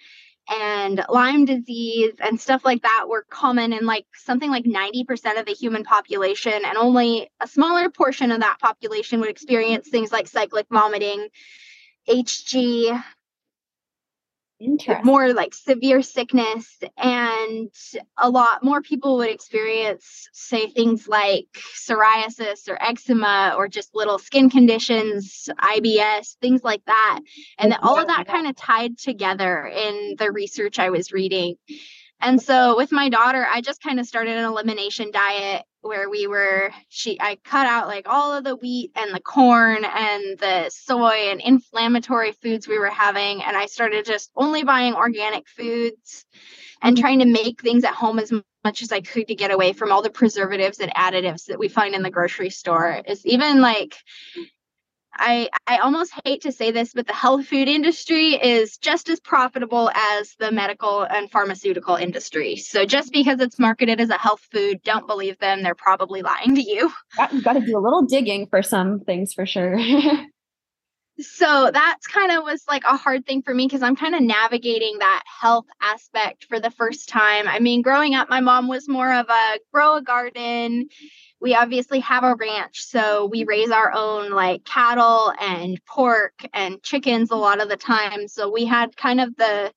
and Lyme disease and stuff like that were common in like something like 90% of the human population, and only a smaller portion of that population would experience things like cyclic vomiting, HG, more like severe sickness and a lot more people would experience say things like psoriasis or eczema or just little skin conditions ibs things like that. And all of that kind of tied together in the research i was reading. And so with my daughter, I just kind of started an elimination diet where we were she I cut out like all of the wheat and the corn and the soy and inflammatory foods we were having and I started just only buying organic foods and trying to make things at home as much as I could to get away from all the preservatives and additives that we find in the grocery store. Is even like I I almost hate to say this, but the health food industry is just as profitable as the medical and pharmaceutical industry. So just because it's marketed as a health food, don't believe them. They're probably lying to you. You've got to do a little digging for some things for sure. so that's kind of was like a hard thing for me because I'm kind of navigating that health aspect for the first time. I mean, growing up, my mom was more of a grow a garden we obviously have a ranch, so we raise our own like cattle and pork and chickens a lot of the time. So we had kind of the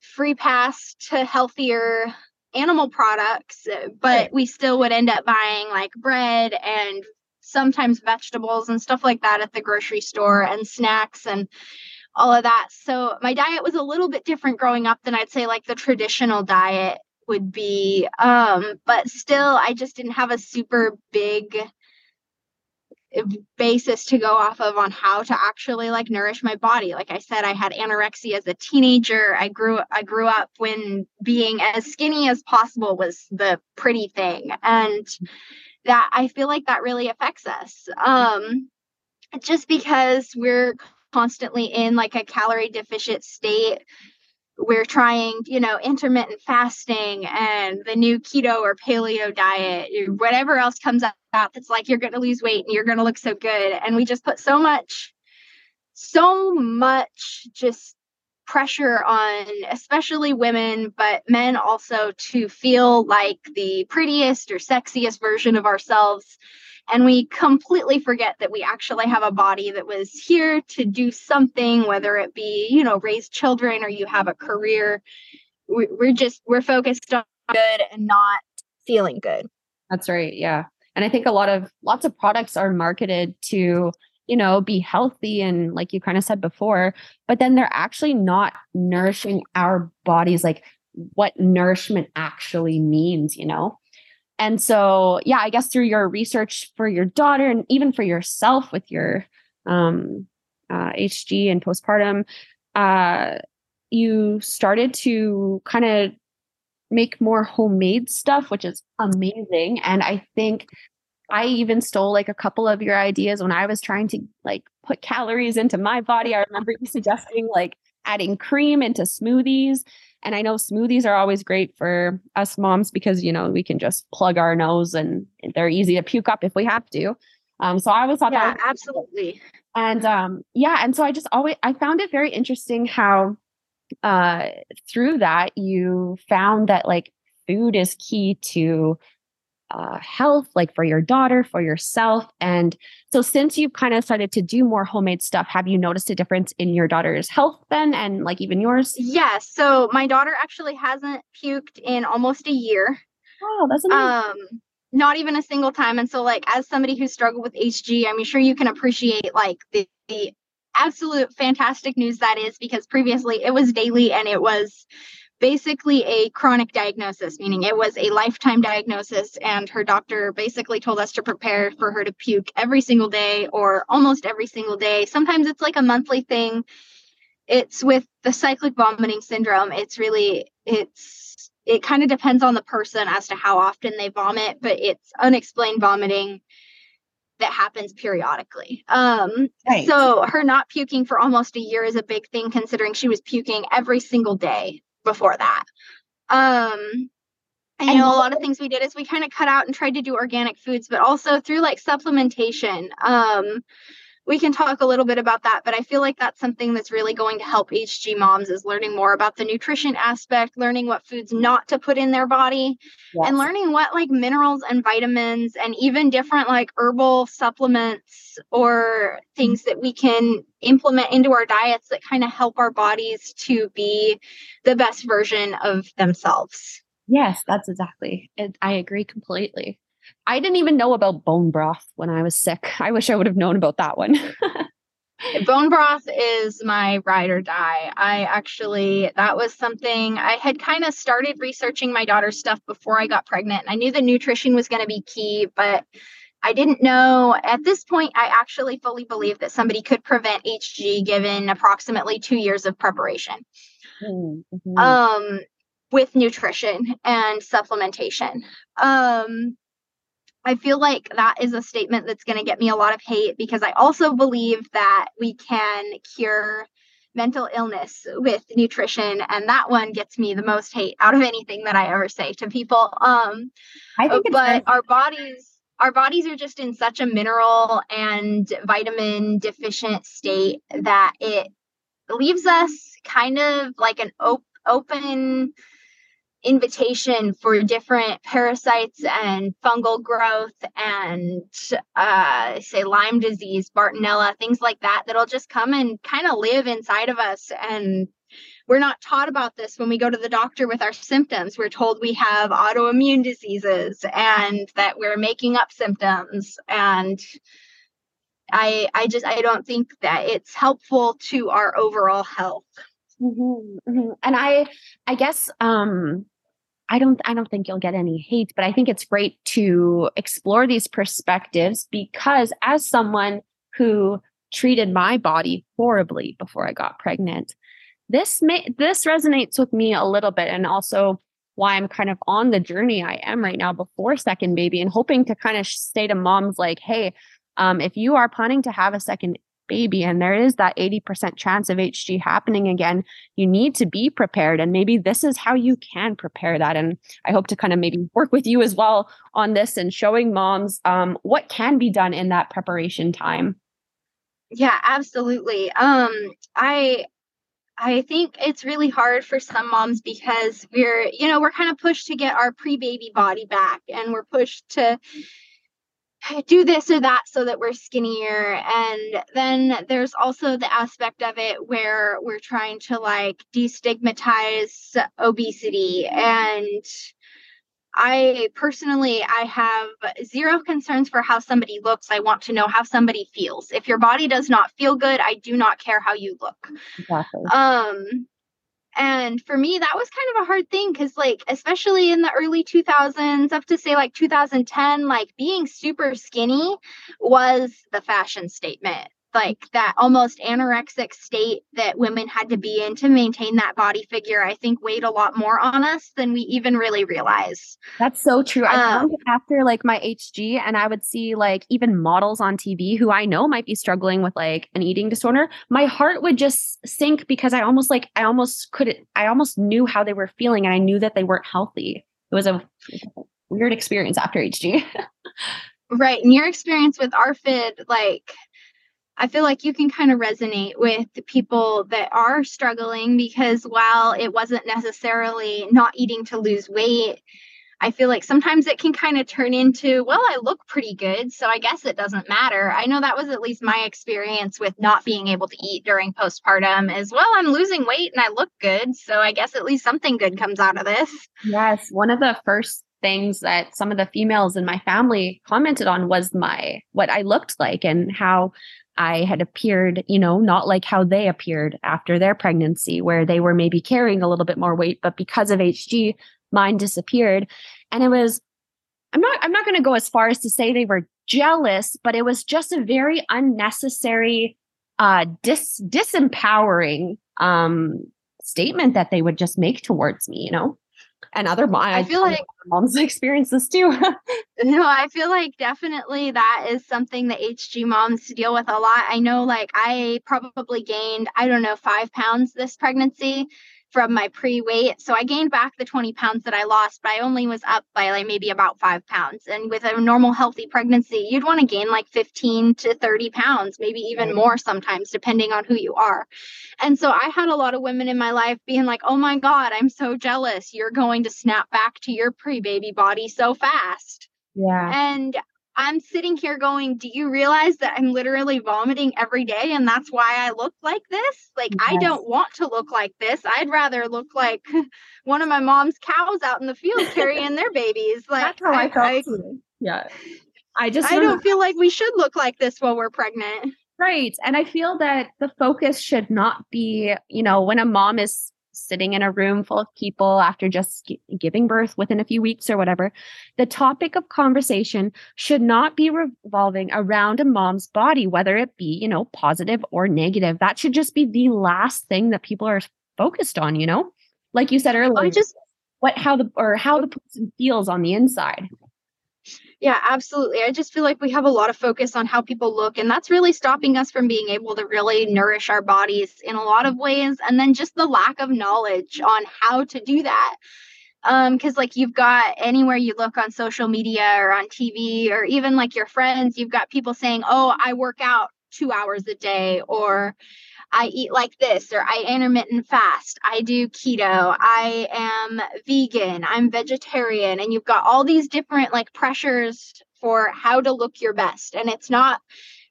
free pass to healthier animal products, eh, but we still would end up buying like bread and sometimes vegetables and stuff like that at the grocery store and snacks and all of that. So my diet was a little bit different growing up than I'd say like the traditional diet would be. Um, but still, I just didn't have a super big eh, basis to go off of on how to actually like nourish my body like i said i had anorexia as a teenager i grew i grew up when being as skinny as possible was the pretty thing and that i feel like that really affects us um just because we're constantly in like a calorie deficient state we're trying, you know, intermittent fasting and the new keto or paleo diet, whatever else comes up that's like you're going to lose weight and you're going to look so good. And we just put so much, so much just pressure on especially women, but men also to feel like the prettiest or sexiest version of ourselves. And we completely forget that we actually have a body that was here to do something whether it be you know raise children or you have a career. We're just we're focused on good and not feeling good. That's right yeah. And i think a lot of lots of products are marketed to you know, be healthy and like you kind of said before, but then they're actually not nourishing our bodies like what nourishment actually means, you know? And so, yeah, I guess through your research for your daughter and even for yourself with your um, uh, HG and postpartum, uh, you started to kind of make more homemade stuff, which is amazing. And I think I even stole like a couple of your ideas when I was trying to like put calories into my body. I remember you suggesting like adding cream into smoothies. And I know smoothies are always great for us moms because, you know, we can just plug our nose and they're easy to puke up if we have to. Um, so I always thought yeah, that absolutely. And um, yeah, and so I just always I found it very interesting how uh through that you found that like food is key to uh, health, like for your daughter, for yourself. And so, since you've kind of started to do more homemade stuff, have you noticed a difference in your daughter's health then, and like even yours? Yes. So, my daughter actually hasn't puked in almost a year. Oh, that's amazing. Um, not even a single time. And so, like, as somebody who struggled with HG, I'm sure you can appreciate like the, the absolute fantastic news that is because previously it was daily and it was basically a chronic diagnosis, meaning it was a lifetime diagnosis. And her doctor basically told us to prepare for her to puke every single day or almost every single day. Sometimes it's like a monthly thing. It's with the cyclic vomiting syndrome. It's really, it's, it kind of depends on the person as to how often they vomit, but it's unexplained vomiting that happens periodically. Um, right. So her not puking for almost a year is a big thing, considering she was puking every single day before that. Um, I know a lot of things we did is we kind of cut out and tried to do organic foods, but also through like supplementation. Um, we can talk a little bit about that, but I feel like that's something that's really going to help HG moms is learning more about the nutrition aspect, learning what foods not to put in their body, yes. and learning what like minerals and vitamins and even different like herbal supplements or things that we can implement into our diets that kind of help our bodies to be the best version of themselves. Yes, that's exactly. It, I agree completely. I didn't even know about bone broth when I was sick. I wish I would have known about that one. bone broth is my ride or die. I actually, that was something I had kind of started researching my daughter's stuff before I got pregnant. I knew the nutrition was going to be key, but I didn't know at this point. I actually fully believe that somebody could prevent HG given approximately two years of preparation. Mm-hmm. Um, with nutrition and supplementation. Um, I feel like that is a statement that's going to get me a lot of hate because I also believe that we can cure mental illness with nutrition and that one gets me the most hate out of anything that I ever say to people. Um I think but our bodies our bodies are just in such a mineral and vitamin deficient state that it leaves us kind of like an op- open invitation for different parasites and fungal growth and uh, say Lyme disease, Bartonella, things like that that'll just come and kind of live inside of us and we're not taught about this when we go to the doctor with our symptoms. We're told we have autoimmune diseases and that we're making up symptoms and I I just I don't think that it's helpful to our overall health. Mm-hmm, mm-hmm. And I I guess um I don't I don't think you'll get any hate, but I think it's great to explore these perspectives because as someone who treated my body horribly before I got pregnant, this may this resonates with me a little bit and also why I'm kind of on the journey I am right now before second baby and hoping to kind of say to moms like, hey, um, if you are planning to have a second baby and there is that 80% chance of HG happening again, you need to be prepared. And maybe this is how you can prepare that. And I hope to kind of maybe work with you as well on this and showing moms um, what can be done in that preparation time. Yeah, absolutely. Um, I I think it's really hard for some moms because we're, you know, we're kind of pushed to get our pre-baby body back and we're pushed to do this or that so that we're skinnier and then there's also the aspect of it where we're trying to like destigmatize obesity and I personally I have zero concerns for how somebody looks. I want to know how somebody feels. If your body does not feel good, I do not care how you look. Exactly. Um and for me that was kind of a hard thing cuz like especially in the early 2000s up to say like 2010 like being super skinny was the fashion statement like that almost anorexic state that women had to be in to maintain that body figure, I think weighed a lot more on us than we even really realize. That's so true. Um, after like my HG and I would see like even models on TV who I know might be struggling with like an eating disorder, my heart would just sink because I almost like I almost couldn't I almost knew how they were feeling and I knew that they weren't healthy. It was a weird experience after HG. right. And your experience with ARFID, like I feel like you can kind of resonate with people that are struggling because while it wasn't necessarily not eating to lose weight, I feel like sometimes it can kind of turn into, well, I look pretty good, so I guess it doesn't matter. I know that was at least my experience with not being able to eat during postpartum as well. I'm losing weight and I look good, so I guess at least something good comes out of this. Yes, one of the first things that some of the females in my family commented on was my what I looked like and how I had appeared, you know, not like how they appeared after their pregnancy, where they were maybe carrying a little bit more weight, but because of HG, mine disappeared. And it was, I'm not, I'm not going to go as far as to say they were jealous, but it was just a very unnecessary, uh, dis, disempowering, um, statement that they would just make towards me, you know? And other moms. I feel like moms experience this too. no, I feel like definitely that is something that HG moms deal with a lot. I know, like, I probably gained, I don't know, five pounds this pregnancy from my pre weight. So I gained back the 20 pounds that I lost, but I only was up by like maybe about five pounds. And with a normal healthy pregnancy, you'd want to gain like 15 to 30 pounds, maybe even mm-hmm. more sometimes, depending on who you are. And so I had a lot of women in my life being like, oh my God, I'm so jealous. You're going to snap back to your pre baby body so fast. Yeah. And I'm sitting here going, Do you realize that I'm literally vomiting every day and that's why I look like this? Like, yes. I don't want to look like this. I'd rather look like one of my mom's cows out in the field carrying their babies. Like, that's how I, I felt. I, yeah. I just, I don't feel like we should look like this while we're pregnant. Right. And I feel that the focus should not be, you know, when a mom is sitting in a room full of people after just g- giving birth within a few weeks or whatever, the topic of conversation should not be revolving around a mom's body, whether it be, you know, positive or negative. That should just be the last thing that people are focused on, you know? Like you said earlier, I just what how the or how the person feels on the inside. Yeah, absolutely. I just feel like we have a lot of focus on how people look, and that's really stopping us from being able to really nourish our bodies in a lot of ways. And then just the lack of knowledge on how to do that. Um, because like you've got anywhere you look on social media or on TV or even like your friends, you've got people saying, Oh, I work out two hours a day, or I eat like this or I intermittent fast. I do keto. I am vegan. I'm vegetarian. And you've got all these different like pressures for how to look your best. And it's not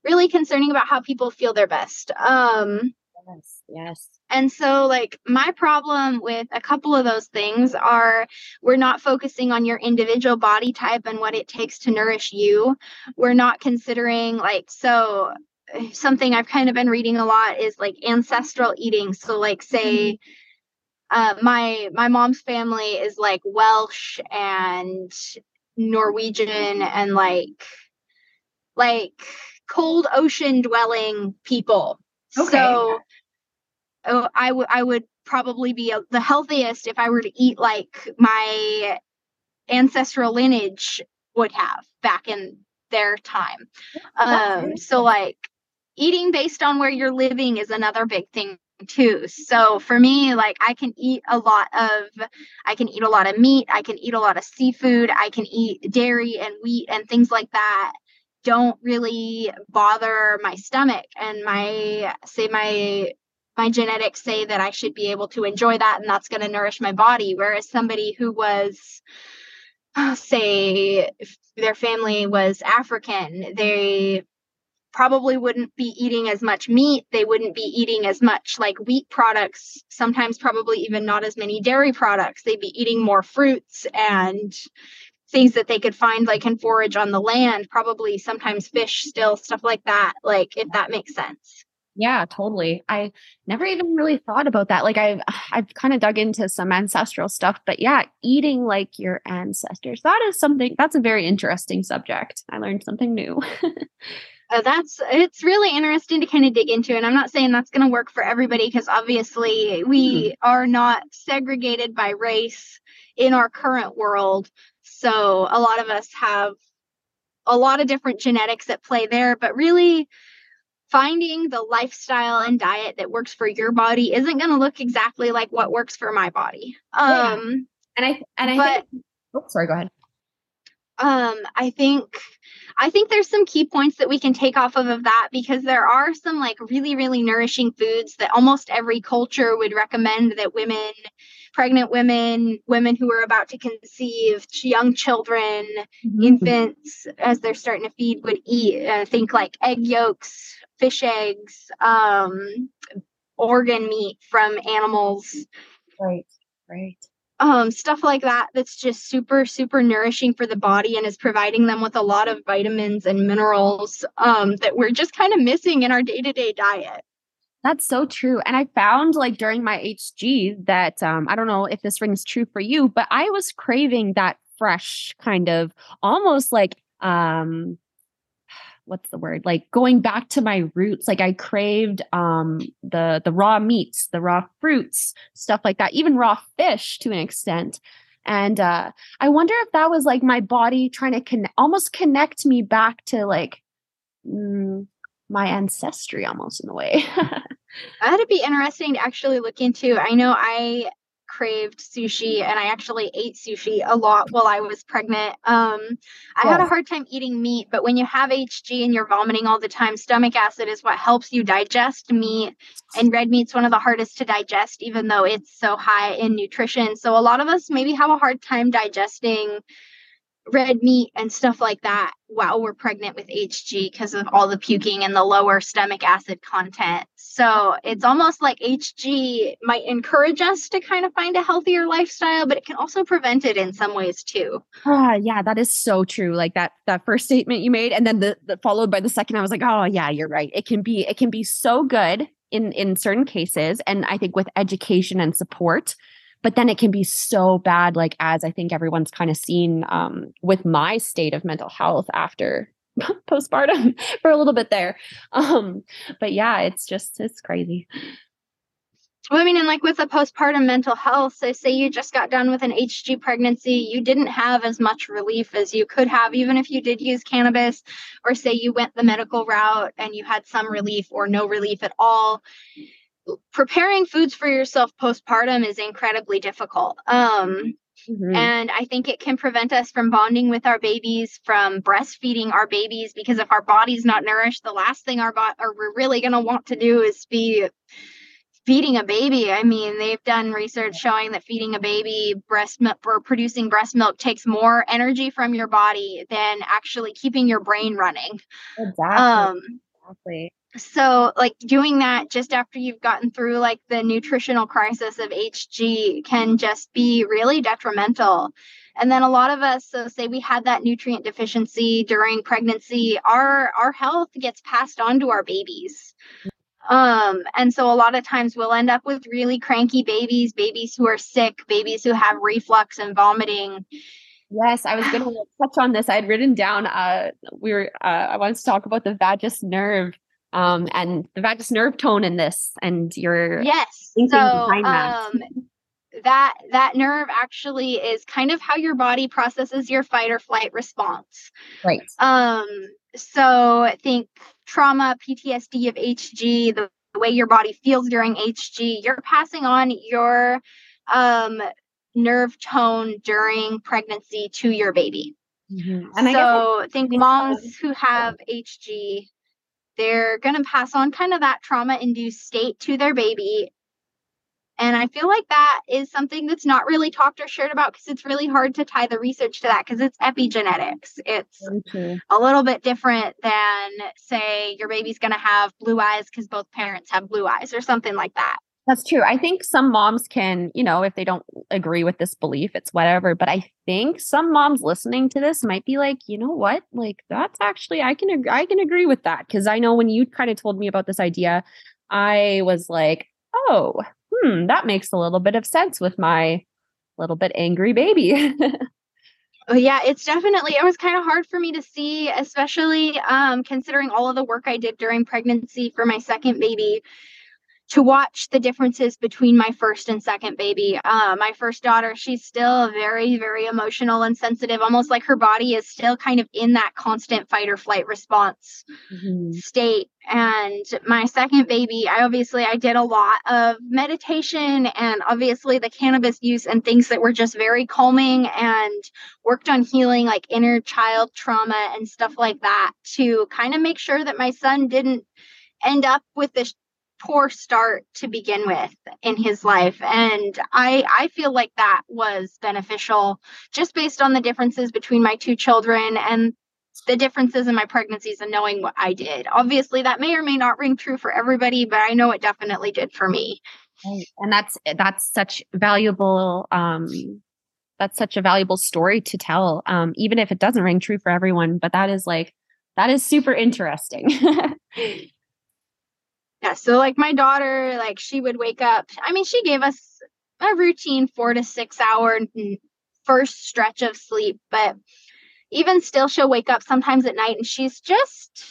really concerning about how people feel their best. Um yes, yes. And so, like, my problem with a couple of those things are we're not focusing on your individual body type and what it takes to nourish you. We're not considering, like, so something I've kind of been reading a lot is like ancestral eating. So like say mm-hmm. uh, my my mom's family is like Welsh and Norwegian and like like cold ocean dwelling people. Okay. So oh, I would I would probably be a, the healthiest if I were to eat like my ancestral lineage would have back in their time. Um, so like eating based on where you're living is another big thing too. So for me, like I can eat a lot of I can eat a lot of meat, I can eat a lot of seafood, I can eat dairy and wheat and things like that don't really bother my stomach and my say my my genetics say that I should be able to enjoy that and that's going to nourish my body whereas somebody who was say their family was African, they probably wouldn't be eating as much meat. They wouldn't be eating as much like wheat products, sometimes probably even not as many dairy products. They'd be eating more fruits and things that they could find like and forage on the land, probably sometimes fish still, stuff like that. Like if that makes sense. Yeah, totally. I never even really thought about that. Like I've I've kind of dug into some ancestral stuff, but yeah, eating like your ancestors. That is something that's a very interesting subject. I learned something new. uh, that's it's really interesting to kind of dig into and i'm not saying that's going to work for everybody because obviously we mm-hmm. are not segregated by race in our current world so a lot of us have a lot of different genetics at play there but really finding the lifestyle and diet that works for your body isn't going to look exactly like what works for my body um yeah. and i and i but, think, oh, sorry go ahead um i think I think there's some key points that we can take off of, of that because there are some like really, really nourishing foods that almost every culture would recommend that women, pregnant women, women who are about to conceive, young children, mm-hmm. infants, as they're starting to feed, would eat. Uh, think like egg yolks, fish eggs, um, organ meat from animals. Right, right um, stuff like that that's just super super nourishing for the body and is providing them with a lot of vitamins and minerals um, that we're just kind of missing in our day-to-day diet. That's so true and i found like during my hg that um, i don't know if this rings true for you but i was craving that fresh kind of almost like um what's the word? Like going back to my roots like i craved um the the raw meats the raw fruits stuff like that even raw fish to an extent. And uh i wonder if that was like my body trying to connect almost connect me back to like mm, my ancestry almost in a way. That'd be interesting to actually look into. I know i craved sushi and I actually ate sushi a lot while I was pregnant. Um, I had a hard time eating meat, but when you have HG and you're vomiting all the time, stomach acid is what helps you digest meat. And red meat's one of the hardest to digest, even though it's so high in nutrition. So a lot of us maybe have a hard time digesting red meat and stuff like that while we're pregnant with HG because of all the puking and the lower stomach acid content. So it's almost like HG might encourage us to kind of find a healthier lifestyle, but it can also prevent it in some ways too. Ah, yeah, that is so true. Like that that first statement you made, and then the, the followed by the second, I was like, oh yeah, you're right. It can be it can be so good in in certain cases, and I think with education and support but then it can be so bad like as i think everyone's kind of seen um, with my state of mental health after postpartum for a little bit there. Um, but yeah it's just it's crazy. I mean, and like with the postpartum mental health, so say you just got done with an HG pregnancy, you didn't have as much relief as you could have, even if you did use cannabis, or say you went the medical route and you had some relief or no relief at all preparing foods for yourself postpartum is incredibly difficult. Um, mm-hmm. And I think it can prevent us from bonding with our babies, from breastfeeding our babies, because if our body's not nourished, the last thing our body or we're really going to want to do is be feeding a baby. I mean, they've done research showing that feeding a baby breast milk or producing breast milk takes more energy from your body than actually keeping your brain running. Exactly. Um, exactly so like doing that just after you've gotten through like the nutritional crisis of hg can just be really detrimental and then a lot of us so say we had that nutrient deficiency during pregnancy our our health gets passed on to our babies um and so a lot of times we'll end up with really cranky babies babies who are sick babies who have reflux and vomiting Yes, I was going to touch on this. I had written down. Uh, we were. Uh, I wanted to talk about the vagus nerve um, and the vagus nerve tone in this and your yes so that. Um, that that nerve actually is kind of how your body processes your fight or flight response right um so think trauma ptsd of hg the, the way your body feels during hg you're passing on your um nerve tone during pregnancy to your baby mm-hmm. and so I think moms who have hg they're going to pass on kind of that trauma induced state to their baby And I feel like that is something that's not really talked or shared about because it's really hard to tie the research to that because it's epigenetics. It's a little bit different than, say, your baby's going to have blue eyes because both parents have blue eyes or something like that. That's true. I think some moms can, you know, if they don't agree with this belief, it's whatever. But I think some moms listening to this might be like, you know what? Like that's actually I can ag- I can agree with that because I know when you kind of told me about this idea, I was like, oh, hmm, that makes a little bit of sense with my little bit angry baby. Oh, yeah, it's definitely it was kind of hard for me to see, especially um, considering all of the work I did during pregnancy for my second baby to watch the differences between my first and second baby. Uh, my first daughter, she's still very, very emotional and sensitive, almost like her body is still kind of in that constant fight or flight response mm-hmm. state. And my second baby, I obviously I did a lot of meditation and obviously the cannabis use and things that were just very calming and worked on healing like inner child trauma and stuff like that to kind of make sure that my son didn't end up with this poor start to begin with in his life. And i i feel like that was beneficial just based on the differences between my two children and the differences in my pregnancies and knowing what i did. Obviously that may or may not ring true for everybody but i know it definitely did for me. And that's that's such valuable um that's such a valuable story to tell um even if it doesn't ring true for everyone but that is like that is super interesting yeah so like my daughter like she would wake up i mean she gave us a routine four to six hour first stretch of sleep but even still she'll wake up sometimes at night and she's just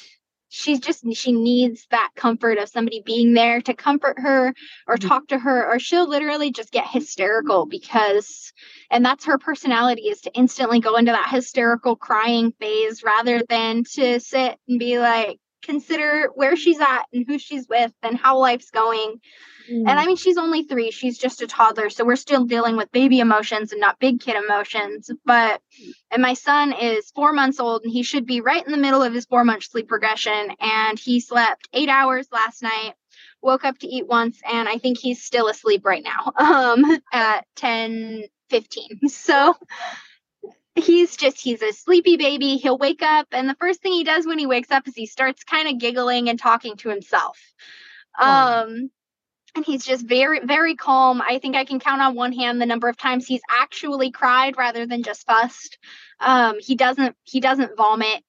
she's just she needs that comfort of somebody being there to comfort her or mm-hmm. talk to her or she'll literally just get hysterical because and that's her personality is to instantly go into that hysterical crying phase rather than to sit and be like consider where she's at and who she's with and how life's going. Mm. And I mean, she's only three, she's just a toddler. So we're still dealing with baby emotions and not big kid emotions. But, and my son is four months old and he should be right in the middle of his four month sleep progression. And he slept eight hours last night, woke up to eat once, and I think he's still asleep right now um, at 10 15. So, he's just he's a sleepy baby. He'll wake up and the first thing he does when he wakes up is he starts kind of giggling and talking to himself. Oh. um and he's just very very calm. I think i can count on one hand the number of times he's actually cried rather than just fussed. Um he doesn't he doesn't vomit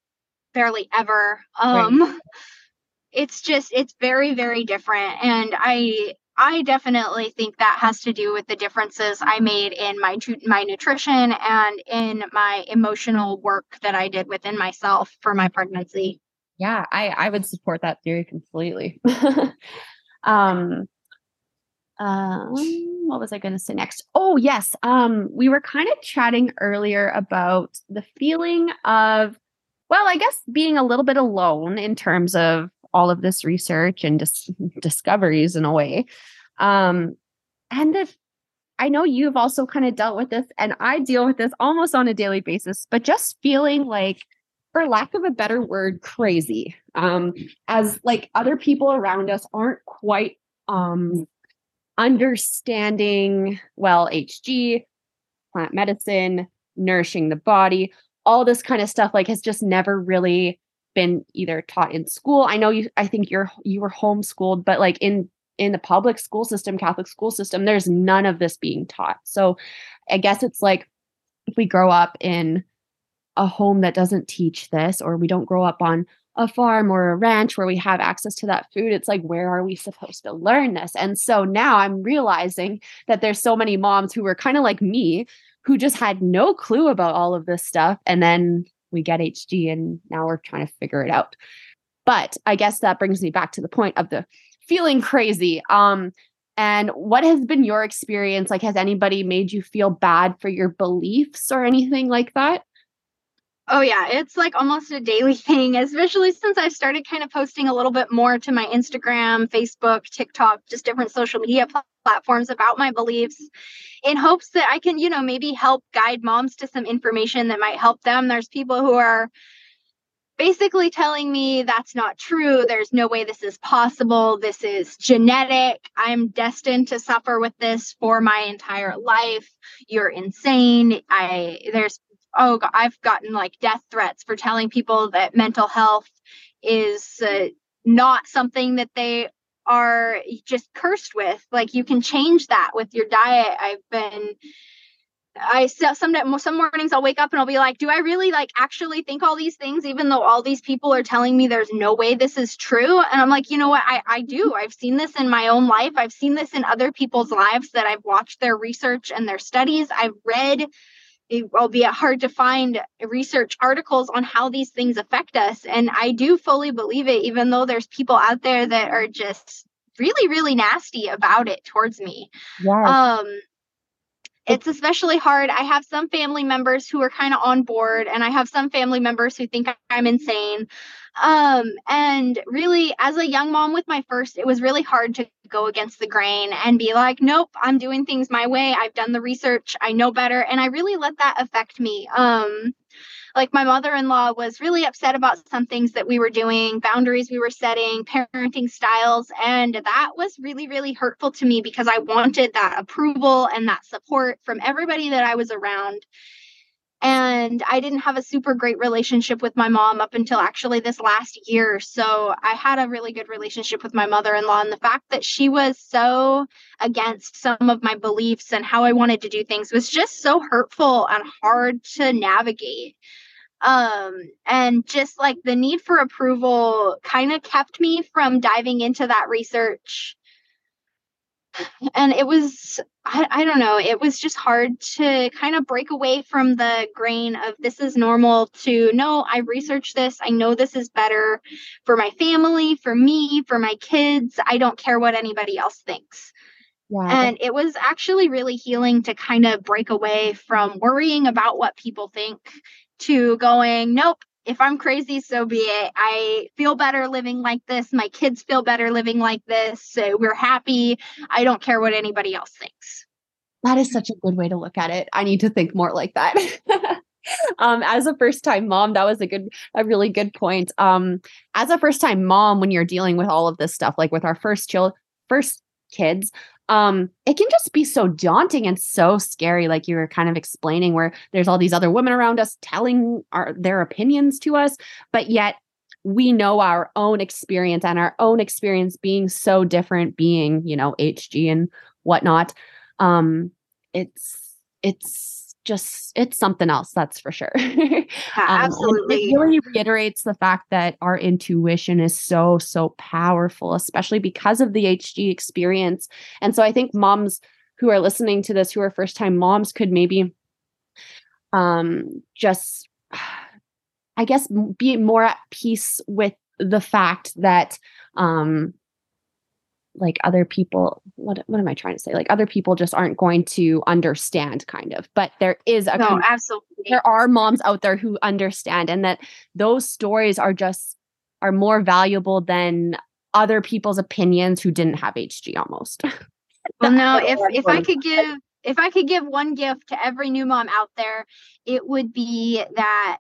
barely ever. Um right. it's just it's very very different and i I definitely think that has to do with the differences I made in my my nutrition and in my emotional work that I did within myself for my pregnancy. Yeah, I I would support that theory completely. um um what was I going to say next? Oh, yes. Um we were kind of chatting earlier about the feeling of well, I guess being a little bit alone in terms of all of this research and dis- discoveries in a way. Um, and if I know you've also kind of dealt with this, and I deal with this almost on a daily basis, but just feeling like, for lack of a better word, crazy. Um, as like other people around us aren't quite um understanding well HG, plant medicine, nourishing the body, all this kind of stuff like has just never really been either taught in school. I know you I think you're you were homeschooled, but like in in the public school system, Catholic school system, there's none of this being taught. So I guess it's like if we grow up in a home that doesn't teach this, or we don't grow up on a farm or a ranch where we have access to that food, it's like, where are we supposed to learn this? And so now I'm realizing that there's so many moms who were kind of like me who just had no clue about all of this stuff. And then we get HG and now we're trying to figure it out. But I guess that brings me back to the point of the feeling crazy. Um, and what has been your experience? Like, has anybody made you feel bad for your beliefs or anything like that? Oh, yeah. It's like almost a daily thing, especially since I've started kind of posting a little bit more to my Instagram, Facebook, TikTok, just different social media pl- platforms about my beliefs in hopes that I can, you know, maybe help guide moms to some information that might help them. There's people who are basically telling me that's not true. There's no way this is possible. This is genetic. I'm destined to suffer with this for my entire life. You're insane. I there's oh I've gotten like death threats for telling people that mental health is uh, not something that they are just cursed with. Like you can change that with your diet. I've been I some some mornings I'll wake up and I'll be like, do I really like actually think all these things, even though all these people are telling me there's no way this is true? And I'm like, you know what? I, I do. I've seen this in my own life. I've seen this in other people's lives that I've watched their research and their studies. I've read, albeit hard to find research articles on how these things affect us. And I do fully believe it, even though there's people out there that are just really, really nasty about it towards me. Yes. Um, it's especially hard. I have some family members who are kind of on board, and I have some family members who think I'm insane. Um, and really, as a young mom with my first, it was really hard to go against the grain and be like, nope, I'm doing things my way. I've done the research, I know better. And I really let that affect me. Um, like my mother-in-law was really upset about some things that we were doing boundaries we were setting parenting styles and that was really really hurtful to me because i wanted that approval and that support from everybody that i was around and I didn't have a super great relationship with my mom up until actually this last year. So I had a really good relationship with my mother in law. And the fact that she was so against some of my beliefs and how I wanted to do things was just so hurtful and hard to navigate um and just like the need for approval kind of kept me from diving into that research and it was I, I don't know it was just hard to kind of break away from the grain of this is normal to no i researched this i know this is better for my family for me for my kids i don't care what anybody else thinks yeah. And it was actually really healing to kind of break away from worrying about what people think to going, nope, if I'm crazy, so be it. I feel better living like this. My kids feel better living like this. So we're happy. I don't care what anybody else thinks. That is such a good way to look at it. I need to think more like that. um, as a first time mom, that was a good, a really good point. Um, as a first time mom, when you're dealing with all of this stuff, like with our first child, first kids, um it can just be so daunting and so scary like you were kind of explaining where there's all these other women around us telling our their opinions to us but yet we know our own experience and our own experience being so different being you know hg and whatnot. Um it's it's just it's something else that's for sure. Um, absolutely it really reiterates the fact that our intuition is so so powerful especially because of the hg experience. And so i think moms who are listening to this who are first time moms could maybe um just i guess be more at peace with the fact that um like other people what what am i trying to say? Like other people just aren't going to understand kind of but there is a no, absolutely. there are moms out there who understand and that those stories are just are more valuable than other people's opinions who didn't have hg almost. Well no if if i could give if i could give one gift to every new mom out there it would be that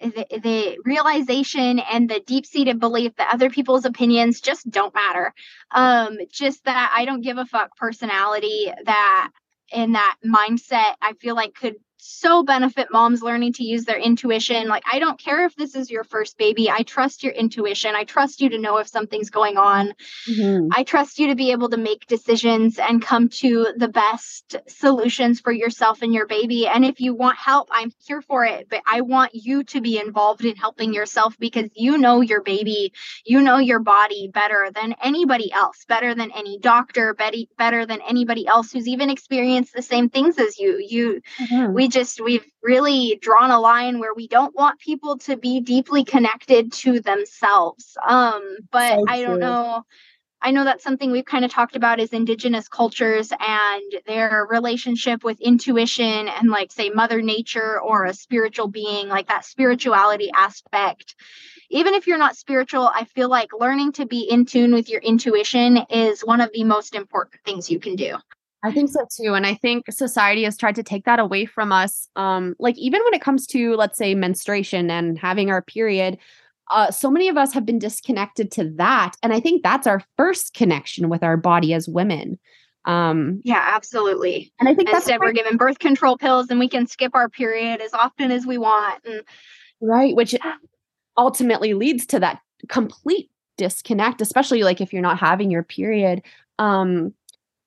the, the realization and the deep seated belief that other people's opinions just don't matter. Um, just that I don't give a fuck personality that in that mindset, I feel like could so benefit moms learning to use their intuition. Like, I don't care if this is your first baby. I trust your intuition. I trust you to know if something's going on. Mm-hmm. I trust you to be able to make decisions and come to the best solutions for yourself and your baby. And if you want help, I'm here for it. But I want you to be involved in helping yourself because you know your baby, you know your body better than anybody else, better than any doctor, better than anybody else who's even experienced the same things as you. You, mm-hmm. we just we've really drawn a line where we don't want people to be deeply connected to themselves um but so i don't know I know that's something we've kind of talked about is indigenous cultures and their relationship with intuition and like say mother nature or a spiritual being like that spirituality aspect. Even if you're not spiritual, I feel like learning to be in tune with your intuition is one of the most important things you can do. I think so too. And I think society has tried to take that away from us. Um, like even when it comes to, let's say, menstruation and having our period, uh, so many of us have been disconnected to that. And I think that's our first connection with our body as women. Um, yeah, absolutely. And I think instead that's we're given birth control pills and we can skip our period as often as we want. And right, which ultimately leads to that complete disconnect, especially like if you're not having your period. Um,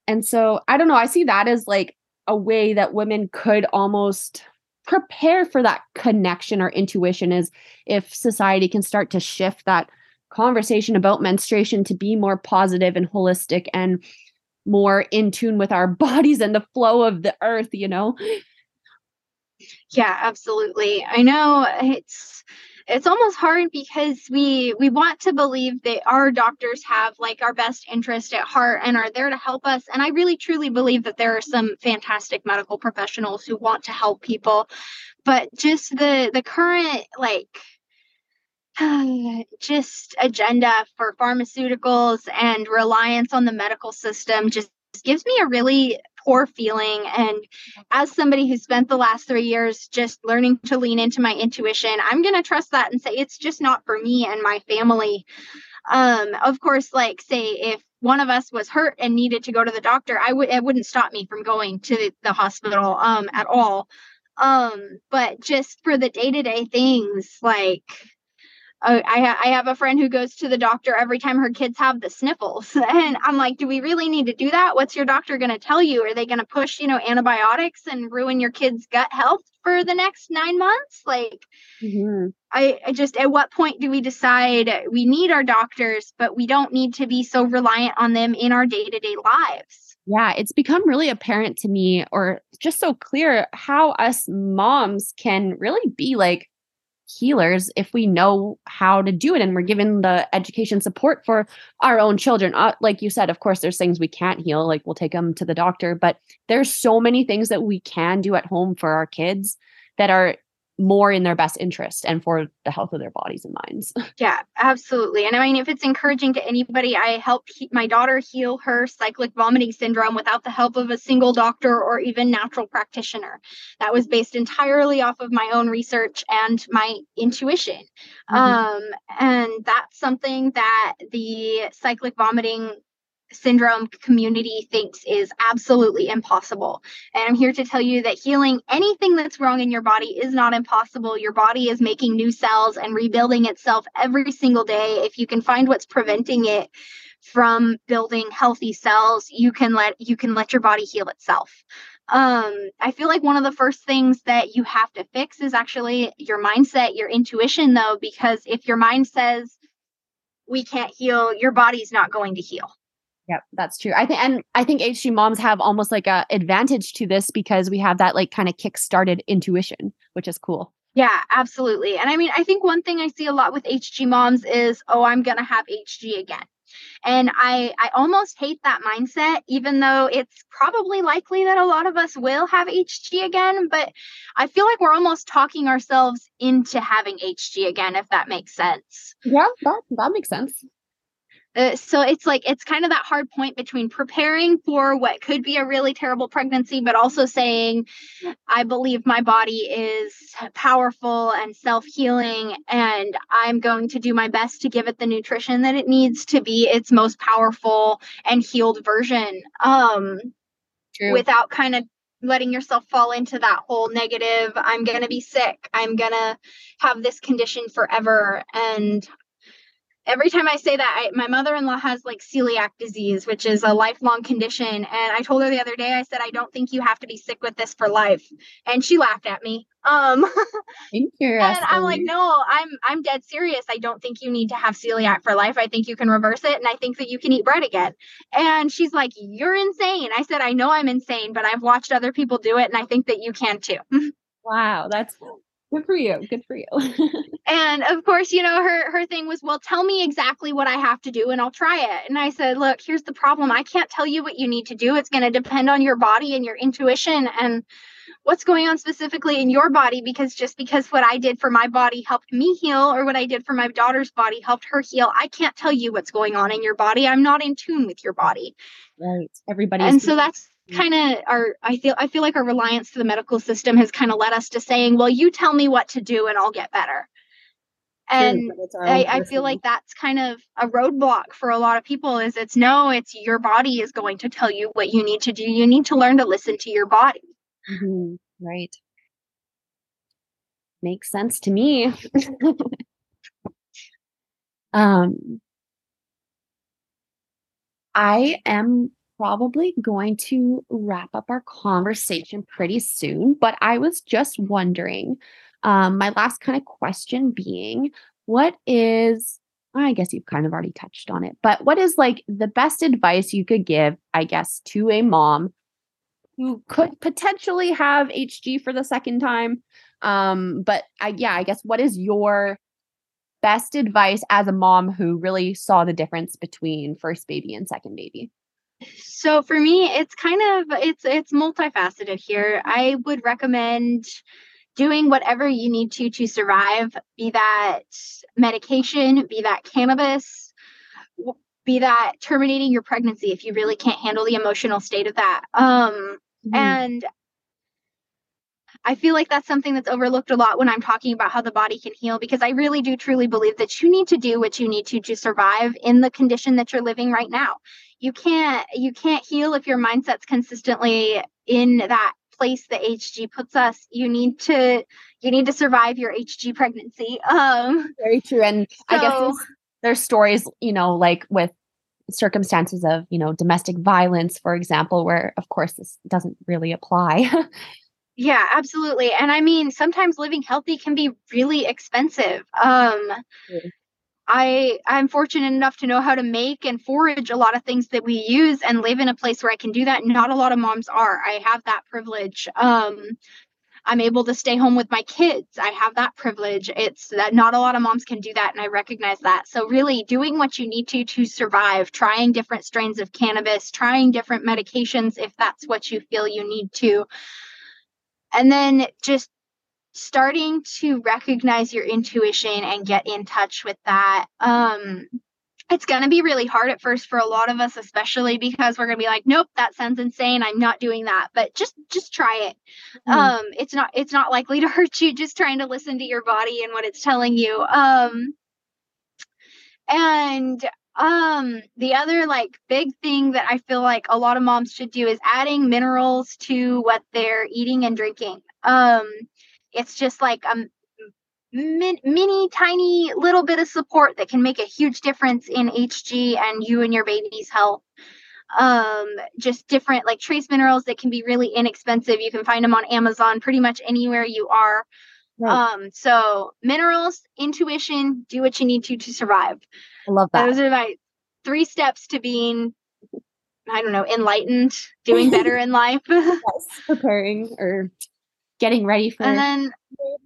and so I don't know, I see that as like a way that women could almost prepare for that connection or intuition is if society can start to shift that conversation about menstruation to be more positive and holistic and more in tune with our bodies and the flow of the earth, you know? Yeah, absolutely. I know it's it's almost hard because we we want to believe that our doctors have like our best interest at heart and are there to help us. And i really truly believe that there are some fantastic medical professionals who want to help people. But just the the current like just agenda for pharmaceuticals and reliance on the medical system just gives me a really poor feeling. And as somebody who spent the last three years just learning to lean into my intuition, I'm going to trust that and say it's just not for me and my family. Um, of course, like say if one of us was hurt and needed to go to the doctor, I would it wouldn't stop me from going to the hospital um at all. Um, but just for the day-to-day things like uh, I, I have a friend who goes to the doctor every time her kids have the sniffles. And I'm like, do we really need to do that? What's your doctor going to tell you? Are they going to push, you know, antibiotics and ruin your kid's gut health for the next nine months? Like, mm-hmm. I, I just, at what point do we decide we need our doctors, but we don't need to be so reliant on them in our day to day lives? Yeah, it's become really apparent to me, or just so clear, how us moms can really be like healers if we know how to do it and we're given the education support for our own children. Uh, like you said of course there's things we can't heal like we'll take them to the doctor but there's so many things that we can do at home for our kids that are more in their best interest and for the health of their bodies and minds. Yeah, absolutely. And I mean, if it's encouraging to anybody, I helped my daughter heal her cyclic vomiting syndrome without the help of a single doctor or even natural practitioner. That was based entirely off of my own research and my intuition. Mm-hmm. Um, and that's something that the cyclic vomiting syndrome community thinks is absolutely impossible. And I'm here to tell you that healing anything that's wrong in your body is not impossible. Your body is making new cells and rebuilding itself every single day. If you can find what's preventing it from building healthy cells, you can let you can let your body heal itself. Um, I feel like one of the first things that you have to fix is actually your mindset, your intuition though because if your mind says we can't heal, your body's not going to heal. Yep, that's true. I think, and I think HG moms have almost like a advantage to this because we have that like kind of kick-started intuition, which is cool. Yeah, absolutely. And I mean, I think one thing I see a lot with HG moms is, oh, I'm gonna have HG again. And I I almost hate that mindset, even though it's probably likely that a lot of us will have HG again. But I feel like we're almost talking ourselves into having HG again, if that makes sense. Yeah, that, that makes sense. Uh, so it's like it's kind of that hard point between preparing for what could be a really terrible pregnancy but also saying i believe my body is powerful and self-healing and i'm going to do my best to give it the nutrition that it needs to be its most powerful and healed version um True. without kind of letting yourself fall into that whole negative i'm going to be sick i'm going to have this condition forever and every time I say that, I, my mother in law has like celiac disease, which is a lifelong condition. And I told her the other day, I said, I don't think you have to be sick with this for life. And she laughed at me. Um, And I'm like, no, I'm I'm dead serious. I don't think you need to have celiac for life. I think you can reverse it, and I think that you can eat bread again. And she's like, you're insane. I said, I know I'm insane, but I've watched other people do it, and I think that you can too. wow, that's Good for you. Good for you. and of course, you know, her her thing was, well, tell me exactly what I have to do and I'll try it. And I said, look, here's the problem. I can't tell you what you need to do. It's going to depend on your body and your intuition and what's going on specifically in your body because just because what I did for my body helped me heal or what I did for my daughter's body helped her heal, I can't tell you what's going on in your body. I'm not in tune with your body. Right. Everybody. And so that's kind of our i feel i feel like our reliance to the medical system has kind of led us to saying well you tell me what to do and i'll get better. And I, I, feel like that's kind of a roadblock for a lot of people is it's no it's your body is going to tell you what you need to do. You need to learn to listen to your body. Mm-hmm. right. Makes sense to me. Um i am probably going to wrap up our conversation pretty soon but i was just wondering um, my last kind of question being what is, I guess you've kind of already touched on it, but what is like the best advice you could give, I guess, to a mom who could potentially have HG for the second time? Um, but I, yeah, I guess what is your best advice as a mom who really saw the difference between first baby and second baby? So for me, it's kind of it's it's multifaceted here. I would recommend doing whatever you need to to survive, be that medication, be that cannabis, be that terminating your pregnancy if you really can't handle the emotional state of that. Um, mm-hmm. And I feel like that's something that's overlooked a lot when I'm talking about how the body can heal because I really do truly believe that you need to do what you need to to survive in the condition that you're living right now. You can't you can't heal if your mindset's consistently in that place the HG puts us, you need to you need to survive your HG pregnancy. Um very true. And so, I guess there's, there's stories, you know, like with circumstances of, you know, domestic violence, for example, where of course this doesn't really apply. yeah, absolutely. And I mean, sometimes living healthy can be really expensive. Um. I I'm fortunate enough to know how to make and forage a lot of things that we use and live in a place where I can do that. Not a lot of moms are. I have that privilege. Um, I'm able to stay home with my kids. I have that privilege. It's that not a lot of moms can do that, and I recognize that. So, really, doing what you need to to survive, trying different strains of cannabis, trying different medications if that's what you feel you need to. And then just starting to recognize your intuition and get in touch with that um it's going to be really hard at first for a lot of us especially because we're going to be like nope that sounds insane. I'm not doing that. But just just try it. Mm. um it's not it's not likely to hurt you just trying to listen to your body and what it's telling you. Um and um the other like big thing that i feel like a lot of moms should do is adding minerals to what they're eating and drinking. Um it's just like a min, mini tiny little bit of support that can make a huge difference in hg and you and your baby's health. Um just different like trace minerals that can be really inexpensive. You can find them on amazon pretty much anywhere you are. Right. um so minerals intuition do what you need to to survive. I love that. Those are my three steps to being i don't know enlightened doing better in life. Yes, preparing or getting ready for and then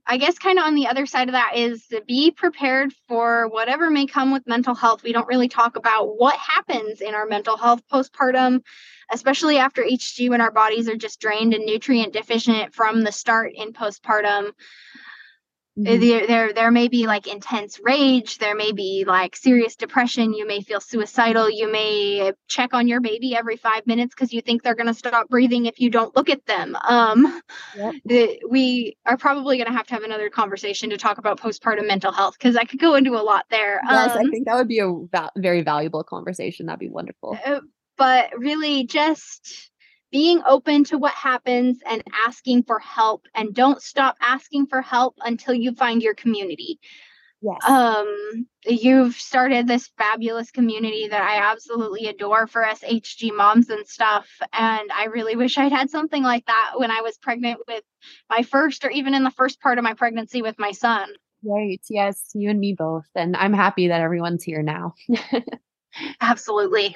i guess kind of on the other side of that is to be prepared for whatever may come with mental health. We don't really talk about what happens in our mental health postpartum especially after hg when our bodies are just drained and nutrient deficient from the start in postpartum Mm-hmm. There, there, there may be like intense rage. There may be like serious depression. You may feel suicidal. You may check on your baby every five minutes because you think they're going to stop breathing if you don't look at them. Um, yep. the, we are probably going to have to have another conversation to talk about postpartum mental health because I could go into a lot there. Yes, um, I think that would be a va- very valuable conversation. That'd be wonderful. Uh, but really, just being open to what happens and asking for help and don't stop asking for help until you find your community. Yes. Um you've started this fabulous community that i absolutely adore for shg moms and stuff and i really wish i'd had something like that when i was pregnant with my first or even in the first part of my pregnancy with my son. Right yes you and me both and i'm happy that everyone's here now. Absolutely.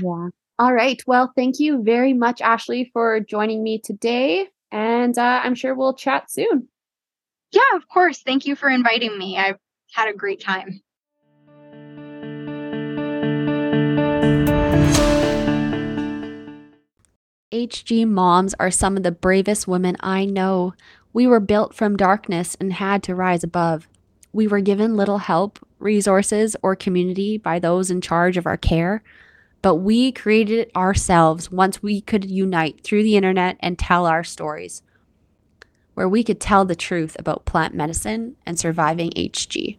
Yeah all right. Well, thank you very much, Ashley, for joining me today. And uh, I'm sure we'll chat soon. Yeah, of course. Thank you for inviting me. I've had a great time. HG moms are some of the bravest women I know. We were built from darkness and had to rise above. We were given little help, resources, or community by those in charge of our care but we created it ourselves once we could unite through the internet and tell our stories, where we could tell the truth about plant medicine and surviving HG.